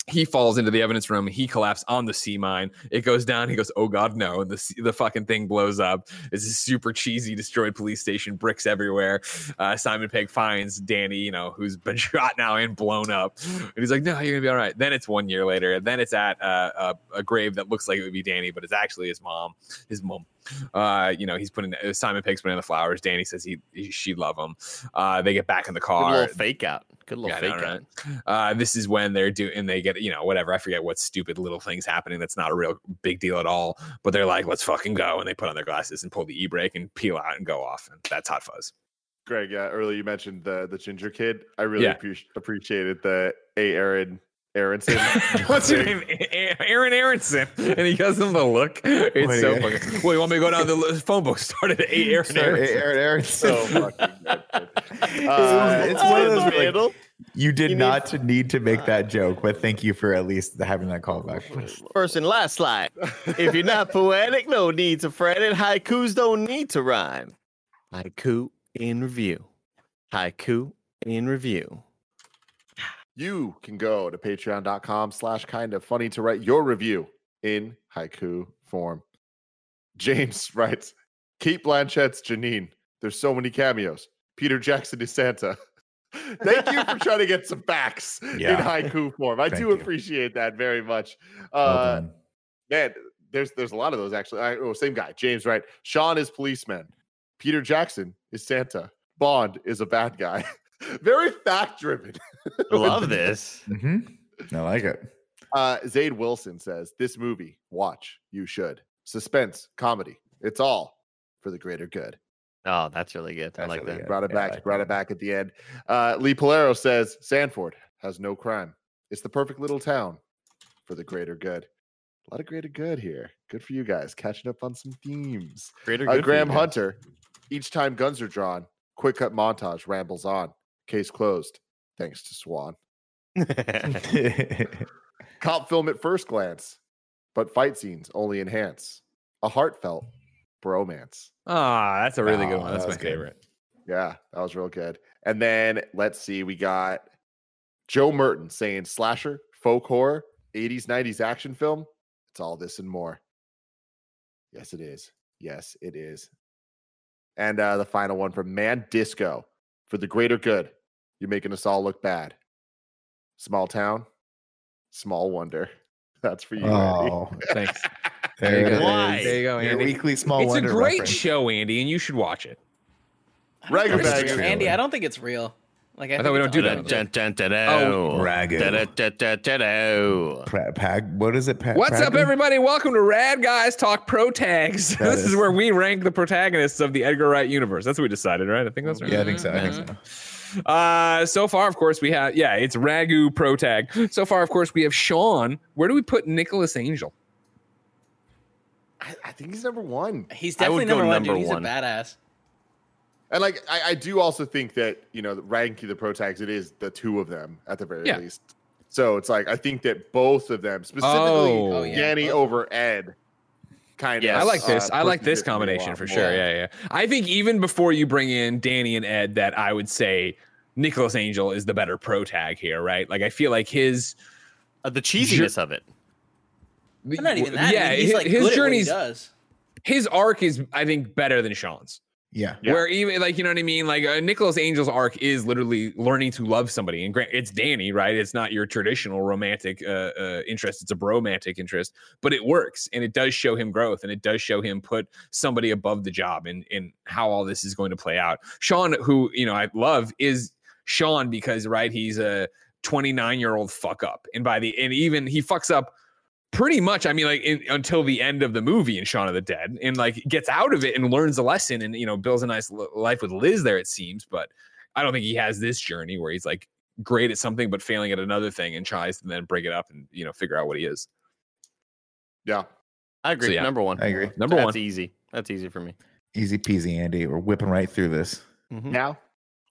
B: he falls into the evidence room. He collapses on the sea mine. It goes down. He goes, "Oh God, no!" And the the fucking thing blows up. It's a super cheesy destroyed police station, bricks everywhere. Uh, Simon Pegg finds Danny, you know, who's been shot now and blown up, and he's like, "No, you're gonna be all right." Then it's one year later. And then it's at uh, a, a grave that looks like it would be Danny, but it's actually his mom. His mom. Uh, you know, he's putting Simon Pegg's putting in the flowers. Danny says he, he she'd love him. Uh, they get back in the car.
E: little fake out. Good little
B: Yeah,
E: fake
B: know,
E: out.
B: right? Uh, this is when they're doing, and they get, you know, whatever. I forget what stupid little things happening. That's not a real big deal at all. But they're like, let's fucking go. And they put on their glasses and pull the e brake and peel out and go off. And that's Hot Fuzz.
A: Greg, yeah, earlier you mentioned the the ginger kid. I really
B: Yeah.
A: appreci- appreciated the A. Aaron Aaronson.
B: What's your name? Aaron Aaronson. And he gives him the look. It's
D: What
B: so
D: do you-
B: fucking. Well, you want me to go down the li- phone book? Started at A. Aaron
D: Sorry,
B: Aaronson.
D: Aaron, Aaron,
A: So fucking good.
D: It's-
A: Uh,
D: it's one of those like, you did
E: You
D: not to need to make that joke, but thank you for at least having that callback.
E: First and last slide. If you're not poetic, no need to fret it. Haikus don't need to rhyme. Haiku in review. Haiku in review.
A: You can go to patreon.com slash kind of funny to write your review in haiku form. James writes, Cate Blanchett's Janine. There's so many cameos. Peter Jackson is Santa. Thank you for trying to get some facts in haiku form. I
D: Thank
A: do
D: you.
A: appreciate that very much. Uh,
D: done.
A: man, there's there's a lot of those actually. I, oh, same guy, James. Right? Shaun is policeman. Peter Jackson is Santa. Bond is a bad guy. Very fact driven.
E: Love this.
D: Mhm. I like it.
A: Uh, Zaid Wilson says this movie, watch, you should. Suspense, comedy, it's all for the greater good.
E: Oh, that's really good. I like
D: really
E: that.
D: good.
A: Brought it
D: Yeah,
A: back,
D: like
A: brought
D: that.
A: it back at the end. Uh, Lee Polero says Sandford has no crime. It's the perfect little town for the greater good. A lot of greater good here. Good for you guys catching up on some themes.
E: Greater
A: Uh,
E: good for
A: Graham. Hunter, each time guns are drawn, quick cut montage rambles on. Case closed. Thanks to Swan. Cop film at first glance, but fight scenes only enhance a heartfelt bromance.
B: Ah, that's a really good
D: Oh,
B: one. That's
D: that
B: my
D: good.
B: favorite.
A: Yeah, that was real good. And then let's see, we got Joe Merton saying slasher, folk horror, 80s, 90s action film. It's all this and more. Yes, it is. Yes, it is. And uh, the final one from Man Disco for the greater good. You're making us all look bad. Small town, small wonder. That's for you. Randy.
D: Oh,
B: Thanks.
D: There
B: you go.
E: Why?
B: There you go,
D: Your
B: Andy.
D: weekly small
B: it's a great
D: reference.
B: show, Andy, and you should watch it.
A: Ragu
C: It's
A: bag.
C: Andy, I don't think it's real. Like I,
B: thought we don't do that.
E: Dun, dun, dun, dun,
B: Oh,
E: dun.
D: ragu.
E: Dun, dun, dun, dun, dun.
D: Pra- pag, what is it? Pa-
B: What's up, everybody? Welcome to Rad Guys Talk Pro Tags. This is.
D: is-
B: where we rank the protagonists of the Edgar Wright universe. That's what we decided, right? I think that's right.
D: Yeah, I think so. I think
B: Mm-hmm.
D: so.
B: Uh, so far, of course, we have yeah, it's Ragu Pro Tag. So far, of course, we have Shaun. Where do we put Nicholas Angel?
A: I, I think he's number one.
C: He's definitely
E: go
C: number one,
E: number
C: dude. He's
E: one.
C: a badass.
A: And like I, I do also think that you know ranking the pro tags, it is the two of them at the very
B: Yeah.
A: least. So it's like I think that both of them, specifically
B: Oh.
C: Oh, yeah.
A: Danny over Ed, kind
E: Yes.
A: of.
B: I like this.
A: uh,
B: I like this
A: it to me a
B: combination
A: lot
B: for
A: more.
B: sure. Yeah, yeah. I think even before you bring in Danny and Ed, that I would say Nicholas Angel is the better pro tag here, right? Like I feel like his
E: Uh, the cheesiness of it.
C: But not even that.
B: Yeah,
C: I mean, he's
B: his,
C: like
B: his
C: good at what he
B: journey's
C: does.
B: his arc is I think better than Shaun's.
D: Yeah.
A: Yeah.
B: Where even like you know what I mean, like uh, Nicholas Angel's arc is literally learning to love somebody, and grant it's Danny, right? It's not your traditional romantic uh, uh, interest; it's a bromantic interest, but it works, and it does show him growth, and it does show him put somebody above the job, and and how all this is going to play out. Shaun, who you know I love, is Shaun because right, he's a 29 year old fuck up, and by the and even he fucks up pretty much i mean like in, until the end of the movie in Shaun of the Dead and like gets out of it and learns a lesson and you know builds a nice l- life with Liz there it seems but I don't think he has this journey where he's like great at something but failing at another thing and tries to then break it up and you know figure out what he is
A: Yeah.
E: I agree.
B: So, yeah.
E: Number one.
D: I agree.
B: number one.
E: That's easy. That's easy for me.
D: Easy peasy, Andy. We're whipping right through this.
E: Mhm.
A: Now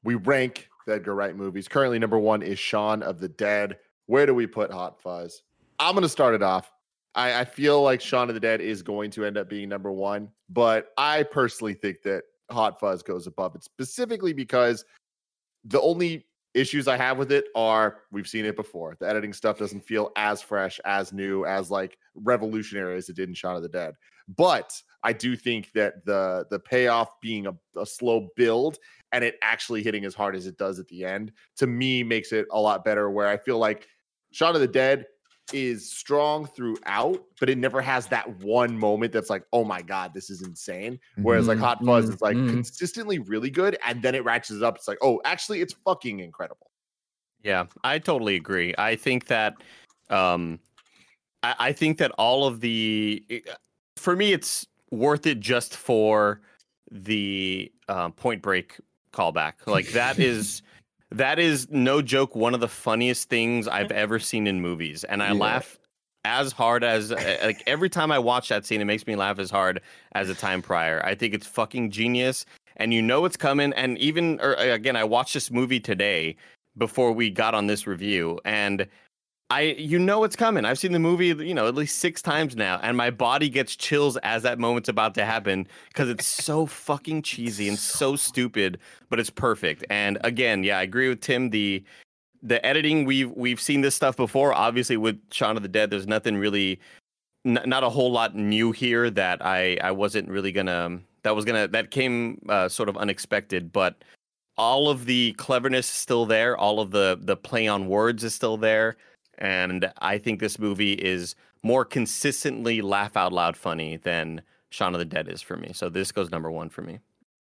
A: we rank the Edgar Wright movies. Currently, number one is Shaun of the Dead. Where do we put Hot Fuzz? I'm going to start it off. I, I feel like Shaun of the Dead is going to end up being number one, but I personally think that Hot Fuzz goes above it specifically because the only issues I have with it are we've seen it before. The editing stuff doesn't feel as fresh, as new, as like revolutionary as it did in Shaun of the Dead. But I do think that the the payoff being a, a slow build and it actually hitting as hard as it does at the end to me makes it a lot better where I feel like Shaun of the Dead is strong throughout, but it never has that one moment that's like, oh my God, this is insane. Whereas like
B: Mhm,
A: Hot Fuzz
B: mhm,
A: is like
B: mhm.
A: consistently really good, and then it ratchets up. It's like, oh, actually, it's fucking incredible.
E: Yeah, I totally agree. I think that um I, I think that all of the for me it's worth it just for the uh, point break callback. Like that is that is no joke one of the funniest things I've ever seen in movies and I
D: Yeah.
E: laugh as hard as uh, like every time I watch that scene it makes me laugh as hard as the time prior. I think it's fucking genius and you know it's coming and even or uh, again I watched this movie today before we got on this review and I you know it's coming. I've seen the movie, you know, at least 6 times now and my body gets chills as that moment's about to happen cuz it's so fucking cheesy and so stupid, but it's perfect. And again, yeah, I agree with Tim the the editing we've we've seen this stuff before. Obviously with Shaun of the Dead there's nothing really n- not a whole lot new here that I I wasn't really to that was to that came uh, sort of unexpected, but all of the cleverness is still there. All of the the play on words is still there, and I think this movie is more consistently laugh out loud funny than Shaun of the Dead is for me. So this goes number one for me.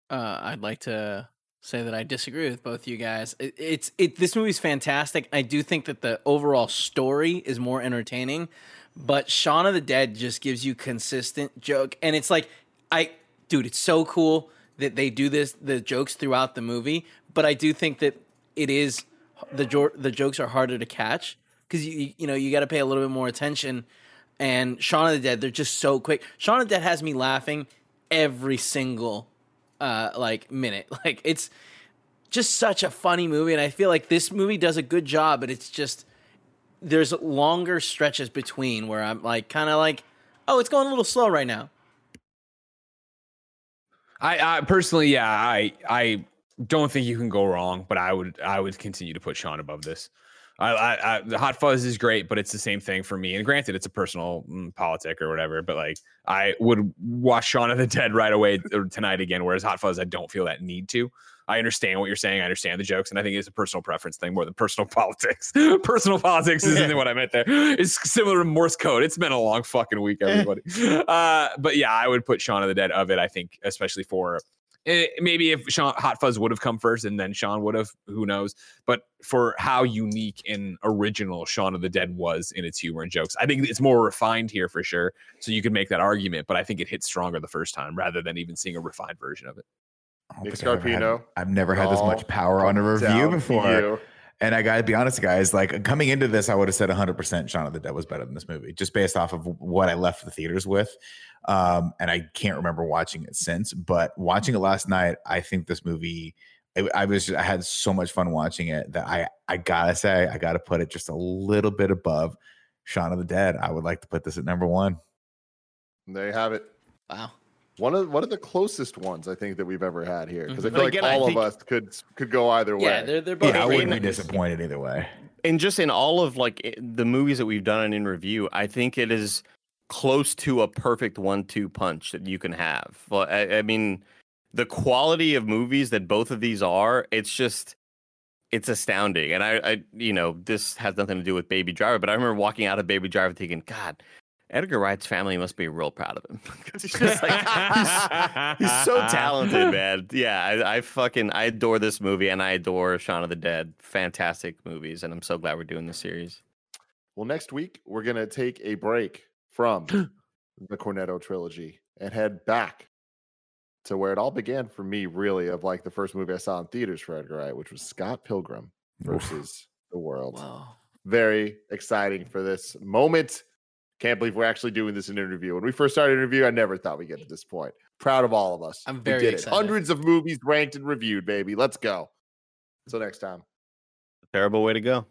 C: Uh, I'd like to say that I disagree with both you guys. It, it's it. This movie's fantastic. I do think that the overall story is more entertaining, but Shaun of the Dead just gives you consistent joke, and it's like I, dude, it's so cool that they do this the jokes throughout the movie. But I do think that it is the jo- the jokes are harder to catch because you you know you got to pay a little bit more attention. And Shaun of the Dead, they're just so quick. Shaun of the Dead has me laughing every single uh like minute. Like it's just such a funny movie and I feel like this movie does a good job but it's just there's longer stretches between where I'm like kind of like oh it's going a little slow right now.
B: I, I personally yeah I I don't think you can go wrong but I would I would continue to put Shaun above this I, I, I, the Hot Fuzz is great, but it's the same thing for me. And granted, it's a personal mm, politic or whatever. But like, I would watch Shaun of the Dead right away tonight again. Whereas Hot Fuzz, I don't feel that need to. I understand what you're saying. I understand the jokes, and I think it's a personal preference thing more than personal politics. personal politics isn't what I meant there. It's similar to Morse code. It's been a long fucking week, everybody. uh, but yeah, I would put Shaun of the Dead of it. I think, especially for it, eh, maybe if Shaun Hot Fuzz would have come first and then Shaun would have, who knows? But for how unique and original Shaun of the Dead was in its humor and jokes, I think it's more refined here for sure. So you could make that argument, but I think it hits stronger the first time rather than even seeing a refined version of it.
A: Nick Scarpino.
D: I've never had this much power on a review before. And I got to be honest, guys, like coming into this, I would have said 100% Shaun of the Dead was better than this movie, just based off of what I left the theaters with. Um, and I can't remember watching it since, but watching it last night, I think this movie, it, I was, just, I had so much fun watching it that I, I gotta say, I gotta put it just a little bit above Shaun of the Dead. I would like to put this at number one.
A: There you have it.
C: Wow.
A: One of one of the closest ones I think that we've ever had here because mm-hmm. I feel like all think, of us could could go either way.
C: Yeah, they're they're both.
D: Yeah, I wouldn't be disappointed either way.
E: And just in all of like the movies that we've done and in review, I think it is close to a perfect one-two punch that you can have. Well, I, I mean, the quality of movies that both of these are, it's just it's astounding. And I, I, you know, this has nothing to do with Baby Driver, but I remember walking out of Baby Driver thinking, God, Edgar Wright's family must be real proud of him because he's just like he's, he's, so talented, man. Yeah, I, I, fucking I adore this movie and I adore Shaun of the Dead. Fantastic movies, and I'm so glad we're doing this series.
A: Well, next week we're gonna take a break from the Cornetto trilogy and head back to where it all began for me, really, of like the first movie I saw in theaters for Edgar Wright, which was Scott Pilgrim versus Oof. the World. Wow. Very exciting for this moment can't believe we're actually doing this in an interview. When we first started In Review, I never thought we'd get to this point. Proud of all of us.
C: I'm very excited.
A: It. Hundreds of movies ranked and reviewed, baby. Let's go. Until next time.
E: Terrible way to go.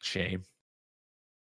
B: Shame.